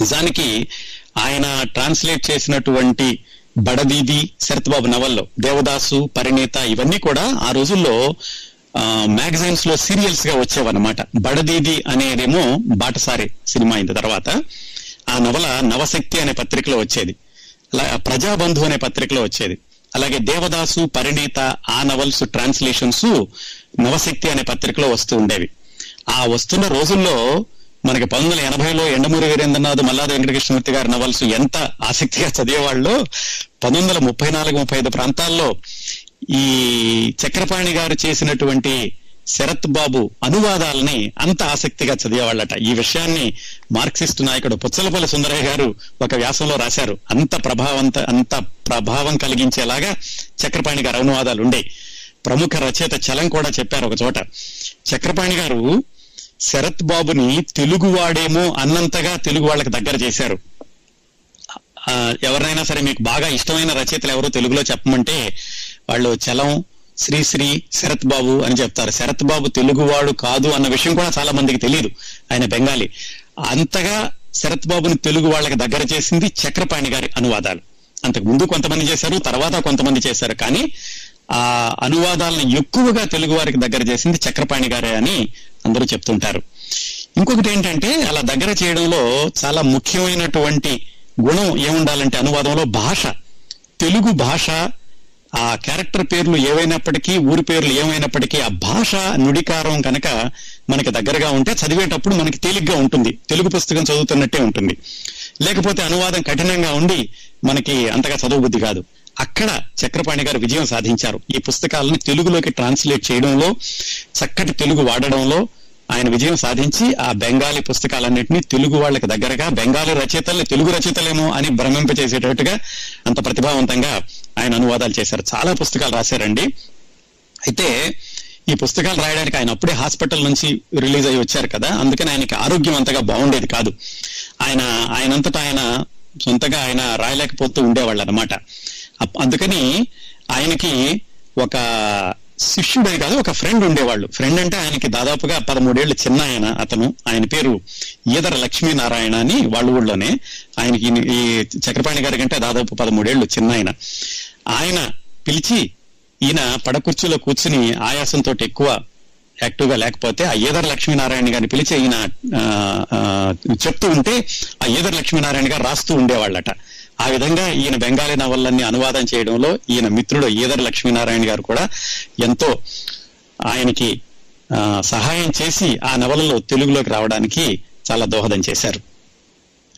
నిజానికి ఆయన ట్రాన్స్లేట్ చేసినటువంటి బడదీది శరత్ బాబు నవల్లో దేవదాసు పరిణీత ఇవన్నీ కూడా ఆ రోజుల్లో మ్యాగజైన్స్లో సీరియల్స్గా వచ్చేవన్నమాట. బడదీది అనేదేమో బాటసారి సినిమా అయిన తర్వాత ఆ నవల నవశక్తి అనే పత్రికలో వచ్చేది. అలా ప్రజాబంధు అనే పత్రికలో వచ్చేది. అలాగే దేవదాసు పరిణీత ఆ నవల్స్ ట్రాన్స్లేషన్స్ నవశక్తి అనే పత్రికలో వస్తూ ఉండేవి. ఆ వస్తున్న రోజుల్లో మనకి పంతొమ్మిది వందల ఎనభైలో ఎండమూరి వీరేంద్రనాథ్ మల్లాది వెంకటకృష్ణమూర్తి గారి నవల్స్ ఎంత ఆసక్తిగా చదివేవాళ్ళు? పంతొమ్మిది వందల ముప్పై నాలుగు ముప్పై ఐదు ప్రాంతాల్లో ఈ చక్రపాణి గారు చేసినటువంటి శరత్ బాబు అనువాదాలని అంత ఆసక్తిగా చదివేవాళ్ళట. ఈ విషయాన్ని మార్క్సిస్ట్ నాయకుడు పుచ్చలపల్లి సుందరయ్య గారు ఒక వ్యాసంలో రాశారు. అంత ప్రభావంత అంత ప్రభావం కలిగించేలాగా చక్రపాణి గారు అనువాదాలు ఉండే. ప్రముఖ రచయిత చలం కూడా చెప్పారు ఒక చోట. చక్రపాణి గారు శరత్ బాబుని తెలుగు వాడేమో అన్నంతగా తెలుగు వాళ్ళకి దగ్గర చేశారు. ఎవరినైనా సరే మీకు బాగా ఇష్టమైన రచయితలు ఎవరో తెలుగులో చెప్పమంటే వాళ్ళు చలం శ్రీశ్రీ శరత్ బాబు అని చెప్తారు. శరత్ బాబు తెలుగువాడు కాదు అన్న విషయం కూడా చాలా మందికి తెలియదు ఆయన బెంగాలీ. అంతగా శరత్ బాబుని తెలుగు వాళ్ళకి దగ్గర చేసింది చక్రపాణి గారి అనువాదాలు. అంతకు ముందు కొంతమంది చేశారు తర్వాత కొంతమంది చేశారు కానీ ఆ అనువాదాలను ఎక్కువగా తెలుగు వారికి దగ్గర చేసింది చక్రపాణి గారే అని అందరూ చెప్తుంటారు. ఇంకొకటి ఏంటంటే అలా దగ్గర చేయడంలో చాలా ముఖ్యమైనటువంటి గుణం ఏముండాలంటే అనువాదంలో భాష. తెలుగు భాష ఆ క్యారెక్టర్ పేర్లు ఏవైనప్పటికీ ఊరి పేర్లు ఏమైనప్పటికీ ఆ భాష నుడికారం కనుక మనకి దగ్గరగా ఉంటే చదివేటప్పుడు మనకి తేలిగ్గా ఉంటుంది. తెలుగు పుస్తకం చదువుతున్నట్టే ఉంటుంది. లేకపోతే అనువాదం కఠినంగా ఉండి మనకి అంతగా చదువు బుద్ధి కాదు. అక్కడ చక్రపాణి గారు విజయం సాధించారు. ఈ పుస్తకాలను తెలుగులోకి ట్రాన్స్లేట్ చేయడంలో చక్కటి తెలుగు వాడడంలో ఆయన విజయం సాధించి ఆ బెంగాలీ పుస్తకాలన్నింటినీ తెలుగు వాళ్ళకి దగ్గరగా బెంగాలీ రచయితల్ని తెలుగు రచయితలేమో అని భ్రమింపచేసేటట్టుగా అంత ప్రతిభావంతంగా ఆయన అనువాదాలు చేశారు. చాలా పుస్తకాలు రాశారండి. అయితే ఈ పుస్తకాలు రాయడానికి ఆయన అప్పుడే హాస్పిటల్ నుంచి రిలీజ్ అయ్యి వచ్చారు కదా అందుకని ఆయనకి ఆరోగ్యం అంతగా బాగుండేది కాదు. ఆయన ఆయనంతటా ఆయన సొంతగా ఆయన రాయలేకపోతూ ఉండేవాళ్ళు అనమాట అందుకని ఆయనకి ఒక శిష్యుడే కాదు ఒక ఫ్రెండ్ ఉండేవాళ్ళు. ఫ్రెండ్ అంటే ఆయనకి దాదాపుగా పదమూడేళ్ళు చిన్న ఆయన అతను. ఆయన పేరు ఈదర లక్ష్మీనారాయణ అని వాళ్ళ ఊళ్ళోనే. ఆయనకి ఈ చక్రపాణి గారి కంటే దాదాపు పదమూడేళ్ళు చిన్న ఆయన ఆయన పిలిచి ఈయన పడకుర్చీలో కూర్చుని ఆయాసంతో ఎక్కువ యాక్టివ్గా లేకపోతే ఆ ఈదర లక్ష్మీనారాయణ గారిని పిలిచి ఈయన ఆ, చెప్తూ ఉంటే ఆ ఈదర లక్ష్మీనారాయణ గారు రాస్తూ ఉండేవాళ్ళట. ఆ విధంగా ఈయన బెంగాలీ నవలన్నీ అనువాదం చేయడంలో ఈయన మిత్రుడు ఈదర లక్ష్మీనారాయణ గారు కూడా ఎంతో ఆయనకి సహాయం చేసి ఆ నవలలో తెలుగులోకి రావడానికి చాలా దోహదం చేశారు.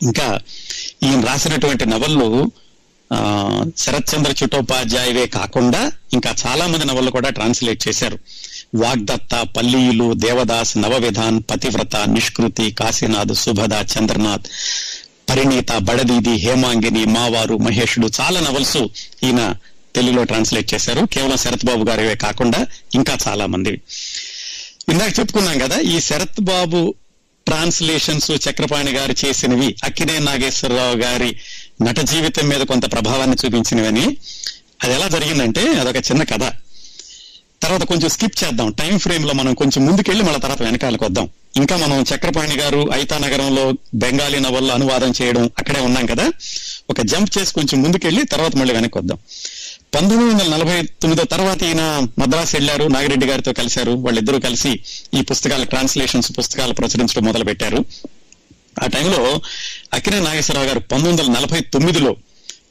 ఇంకా ఈయన రాసినటువంటి నవళ్ళు ఆ శరత్ చంద్ర చుట్టోపాధ్యాయవే కాకుండా ఇంకా చాలా మంది నవళ్ళు కూడా ట్రాన్స్లేట్ చేశారు. వాగ్దత్త పల్లీలు దేవదాస్ నవవిధాన్ పతివ్రత నిష్కృతి కాశీనాథ్ సుభద చంద్రనాథ్ పరిణీత బడదీది హేమాంగిని మావారు మహేషుడు చాలా నవల్స్ ఈయన తెలుగులో ట్రాన్స్లేట్ చేశారు. కేవలం శరత్ బాబు గారివే కాకుండా ఇంకా చాలా మంది. ఇందాక చెప్పుకున్నాం కదా ఈ శరత్ బాబు ట్రాన్స్లేషన్స్ చక్రపాణి గారు చేసినవి అక్కినే నాగేశ్వరరావు గారి నట జీవితం మీద కొంత ప్రభావాన్ని చూపించినవని. అది ఎలా జరిగిందంటే అదొక చిన్న కథ. తర్వాత కొంచెం స్కిప్ చేద్దాం. టైం ఫ్రేమ్లో మనం కొంచెం ముందుకెళ్ళి మళ్ళీ తర్వాత వెనకాలకు వద్దాం. ఇంకా మనం చక్రపాణి గారు ఐతా నగరంలో బెంగాలీ నవల్లో అనువాదం చేయడం అక్కడే ఉన్నాం కదా. ఒక జంప్ చేసి కొంచెం ముందుకెళ్ళి తర్వాత మళ్ళీ వెనక్కి వద్దాం. పంతొమ్మిది వందల నలభై తొమ్మిదో తర్వాత ఈయన మద్రాసు వెళ్ళారు నాగిరెడ్డి గారితో కలిశారు. వాళ్ళిద్దరూ కలిసి ఈ పుస్తకాల ట్రాన్స్లేషన్స్ పుస్తకాలు ప్రచురించడం మొదలు పెట్టారు ఆ టైంలో అక్కినే నాగేశ్వరరావు గారు పంతొమ్మిది వందల నలభై తొమ్మిదిలో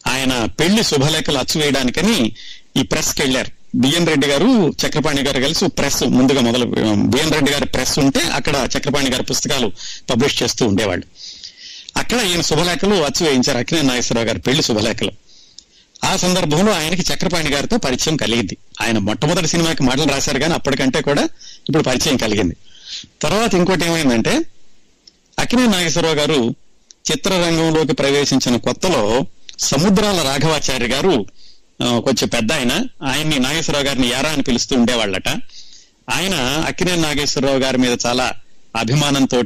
ఆయన పెళ్ళి శుభలేఖలు అచ్చు వేయడానికని ఈ ప్రెస్కి వెళ్ళారు. బిఎన్ రెడ్డి గారు చక్రపాణి గారు కలిసి ప్రెస్ ముందుగా మొదలు బిఎన్ రెడ్డి గారి ప్రెస్ ఉంటే అక్కడ చక్రపాణి గారి పుస్తకాలు పబ్లిష్ చేస్తూ ఉండేవాళ్ళు. అక్కడ ఈయన శుభలేఖలు అచ్చు వేయించారు. అక్కినే నాగేశ్వరరావు గారి పెళ్ళి శుభలేఖలు. ఆ సందర్భంలో ఆయనకి చక్రపాణి గారితో పరిచయం కలిగింది. ఆయన మొట్టమొదటి సినిమాకి మాటలు రాశారు కానీ అప్పటికంటే కూడా ఇప్పుడు పరిచయం కలిగింది. తర్వాత ఇంకోటి ఏమైందంటే అక్కినే నాగేశ్వరరావు గారు చిత్రరంగంలోకి ప్రవేశించిన కొత్తలో సముద్రాల రాఘవాచార్య గారు కొంచెం పెద్ద ఆయన. ఆయన్ని నాగేశ్వరరావు గారిని యారా అని పిలుస్తూ ఉండేవాళ్ళట. ఆయన అక్కినే నాగేశ్వరరావు గారి మీద చాలా అభిమానంతో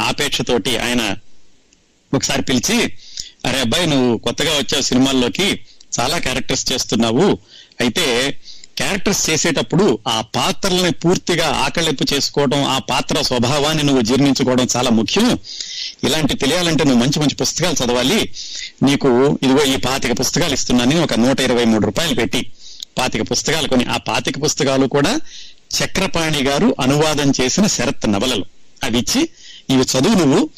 ఆపేక్షతోటి ఆయన ఒకసారి పిలిచి అరే అబ్బాయి నువ్వు కొత్తగా వచ్చావు సినిమాల్లోకి చాలా క్యారెక్టర్స్ చేస్తున్నావు. అయితే క్యారెక్టర్స్ చేసేటప్పుడు ఆ పాత్రల్ని పూర్తిగా ఆకళింపు చేసుకోవడం ఆ పాత్ర స్వభావాన్ని నువ్వు జీర్ణించుకోవడం చాలా ముఖ్యం. ఇలాంటి తెలియాలంటే నువ్వు మంచి మంచి పుస్తకాలు చదవాలి. నీకు ఇదిగో ఈ పాతిక పుస్తకాలు ఇస్తున్నానని ఒక నూట ఇరవై మూడు రూపాయలు పెట్టి పాతిక పుస్తకాలు కొని ఆ పాతిక పుస్తకాలు కూడా చక్రపాణి గారు అనువాదం చేసిన శరత్ నవలలు. అవి ఇచ్చి ఇవి చదువు నువ్వు.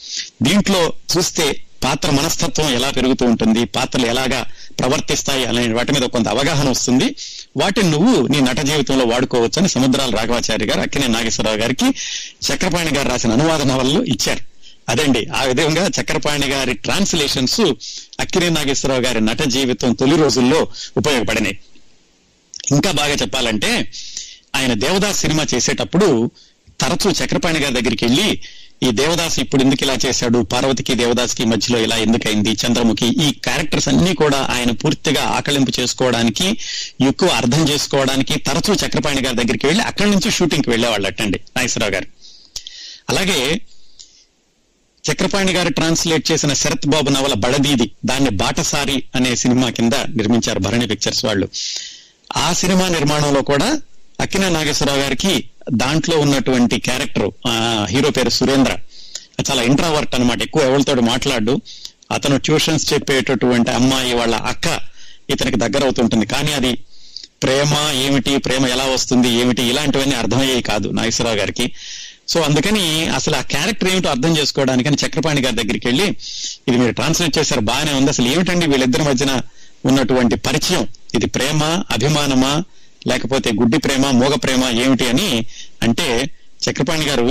దీంట్లో చూస్తే పాత్ర మనస్తత్వం ఎలా పెరుగుతూ ఉంటుంది పాత్రలు ఎలాగా ప్రవర్తిస్తాయి అనే వాటి మీద కొంత అవగాహన వస్తుంది. వాటిని నువ్వు నీ నట జీవితంలో వాడుకోవచ్చు అని సముద్రాల రాఘవాచారి గారు అక్కినే నాగేశ్వరరావు గారికి చక్రపాణి గారు రాసిన అనువాద నవలలు ఇచ్చారు. అదండి ఆ విధంగా చక్రపాణి గారి ట్రాన్స్లేషన్స్ అక్కినే నాగేశ్వరరావు గారి నట జీవితం తొలి రోజుల్లో ఉపయోగపడినాయి. ఇంకా బాగా చెప్పాలంటే ఆయన దేవదాస్ సినిమా చేసేటప్పుడు తరచూ చక్రపాణి గారి దగ్గరికి వెళ్ళి ఈ దేవదాస్ ఇప్పుడు ఎందుకు ఇలా చేశాడు? పార్వతికి దేవదాస్కి మధ్యలో ఇలా ఎందుకైంది? చంద్రముఖి ఈ క్యారెక్టర్స్ అన్ని కూడా ఆయన పూర్తిగా ఆకలింపు చేసుకోవడానికి ఎక్కువ అర్థం చేసుకోవడానికి తరచూ చక్రపాణి గారి దగ్గరికి వెళ్ళి అక్కడి నుంచి షూటింగ్కి అట్టండి నాగేశ్వరరావు గారు. అలాగే చక్రపాణి గారు ట్రాన్స్లేట్ చేసిన శరత్ బాబు నవల బడదీది దాన్ని బాటసారి అనే సినిమా కింద నిర్మించారు భరణి పిక్చర్స్ వాళ్ళు. ఆ సినిమా నిర్మాణంలో కూడా అక్కిన నాగేశ్వరరావు గారికి దాంట్లో ఉన్నటువంటి క్యారెక్టర్ హీరో పేరు సురేంద్ర. చాలా ఇంట్రావర్ట్ అన్నమాట ఎక్కువ ఎవరితో మాట్లాడు. అతను ట్యూషన్స్ చెప్పేటటువంటి అమ్మాయి వాళ్ళ అక్క ఇతనికి దగ్గర అవుతుంటుంది. కానీ అది ప్రేమ ఏమిటి ప్రేమ ఎలా వస్తుంది ఏమిటి ఇలాంటివన్నీ అర్థమయ్యేవి కాదు నాగేశ్వరరావు గారికి. సో అందుకని అసలు ఆ క్యారెక్టర్ ఏమిటో అర్థం చేసుకోవడానికని చక్రపాణి గారి దగ్గరికి వెళ్ళి ఇది మీరు ట్రాన్స్లేట్ చేశారు బాగానే ఉంది. అసలు ఏమిటండి వీళ్ళిద్దరి మధ్యన ఉన్నటువంటి పరిచయం? ఇది ప్రేమ అభిమానమా? లేకపోతే గుడ్డి ప్రేమ మూగ ప్రేమ ఏమిటి అని అంటే చక్రపాణి గారు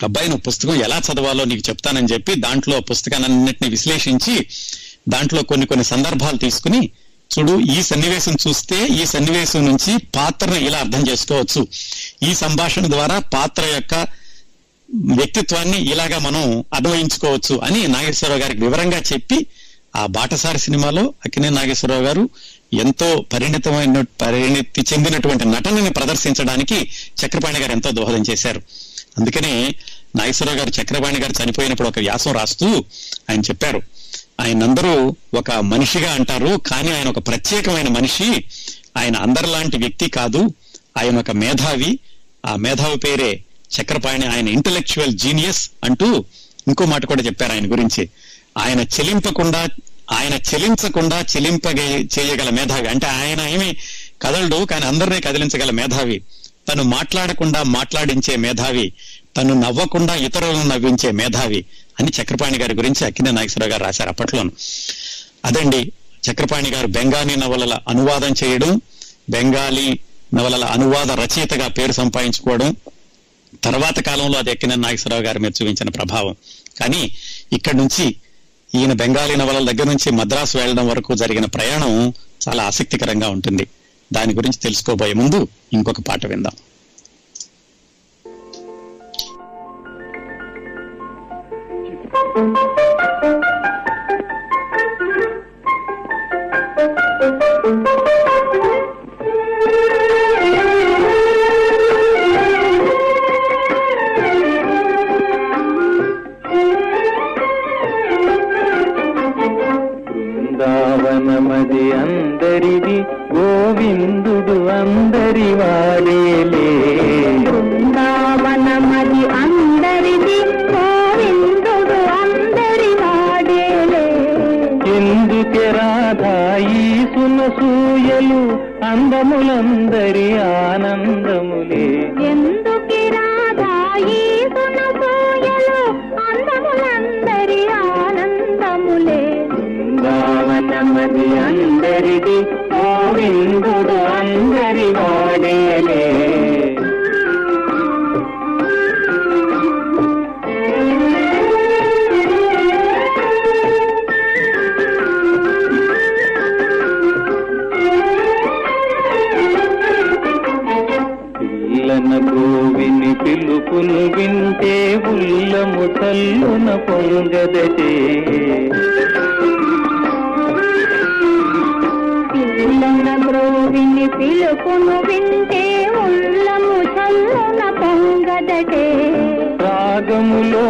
అబ్బాయి నువ్వు పుస్తకం ఎలా చదవాలో నీకు చెప్తానని చెప్పి దాంట్లో పుస్తకాన్నింటినీ విశ్లేషించి దాంట్లో కొన్ని కొన్ని సందర్భాలు తీసుకుని చూడు ఈ సన్నివేశం చూస్తే ఈ సన్నివేశం నుంచి పాత్రను ఇలా అర్థం చేసుకోవచ్చు. ఈ సంభాషణ ద్వారా పాత్ర యొక్క వ్యక్తిత్వాన్ని ఇలాగా మనం అన్వయించుకోవచ్చు అని నాగేశ్వరరావు గారికి వివరంగా చెప్పి ఆ బాటసారి సినిమాలో అక్కినే నాగేశ్వరరావు గారు ఎంతో పరిణితమైన పరిణితి చెందినటువంటి నటనని ప్రదర్శించడానికి చక్రపాణి గారు ఎంతో దోహదం చేశారు. అందుకనే నాగేశ్వరరావు గారు చక్రపాణి గారు చనిపోయినప్పుడు ఒక వ్యాసం రాస్తూ ఆయన చెప్పారు. ఆయన అందరూ ఒక మనిషిగా అంటారు కానీ ఆయన ఒక ప్రత్యేకమైన మనిషి. ఆయన అందరిలాంటి వ్యక్తి కాదు. ఆయన ఒక మేధావి. ఆ మేధావి పేరే చక్రపాణి. ఆయన ఇంటలెక్చువల్ జీనియస్ అంటూ ఇంకో మాట కూడా చెప్పారు ఆయన గురించి. ఆయన చెలింపకుండా ఆయన చెలించకుండా చెలింపగే చేయగల మేధావి. అంటే ఆయన ఏమి కదలడు కానీ అందరినీ కదిలించగల మేధావి. తను మాట్లాడకుండా మాట్లాడించే మేధావి. తను నవ్వకుండా ఇతరులను నవ్వించే మేధావి అని చక్రపాణి గారి గురించి అక్కినే నాగేశ్వరరావు గారు రాశారు అప్పట్లోను. అదండి చక్రపాణి గారు బెంగాలీ నవలల అనువాదం చేయడం బెంగాలీ నవలల అనువాద రచయితగా పేరు సంపాదించుకోవడం తర్వాత కాలంలో అది ఎక్కిన నాగేశ్వరరావు గారి మీద చూపించిన ప్రభావం. కానీ ఇక్కడి నుంచి ఈయన బెంగాలీ నవలల దగ్గర నుంచి మద్రాసు వెళ్ళడం వరకు జరిగిన ప్రయాణం చాలా ఆసక్తికరంగా ఉంటుంది. దాని గురించి తెలుసుకోబోయే ముందు ఇంకొక పాట విందాం. బృందావనమది అందరిది గోవిందుడు అందరి వాడేలే బృందావనమది అందరిది గోవిందుడు అందరి వాడేలే ఎందుకే రాధాయి సునసూయలు అందములందరి ఆనందములే పిలుపును వింటే ఉల్లము తల్లున పొంగదటే. పిలుపును వింటే ఉల్లము చల్లున పొంగదటే. రాగములో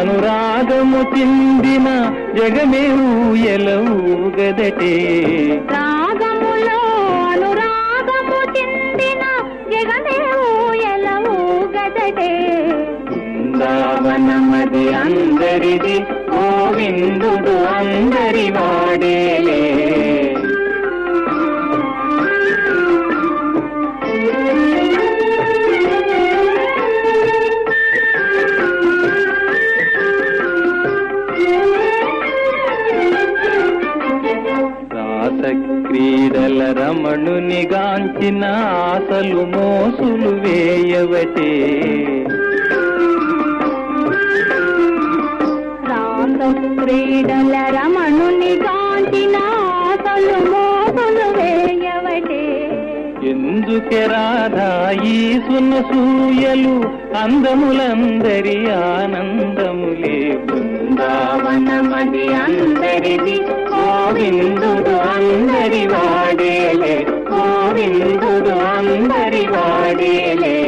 అనురాగము చిందిన జగమే ఊయలవుగదటే రాగములో బృందావనమది అందరిది గోవిందుడు అందరి వాడేలే. క్రీడల రమణుని గాంచిన ఆశలు మోసులు వేయవటే. క్రీడల రమణుని కాంచిన ఆశలు మోసలు వేయవటే. ఎందుకే రాధా ఈ సునసూయలు అందములందరి ఆనందములే. బృందావనమది అందరిది గోవిందుడు అందరి వాడేలే గోవిందుడు అందరి వాడేలే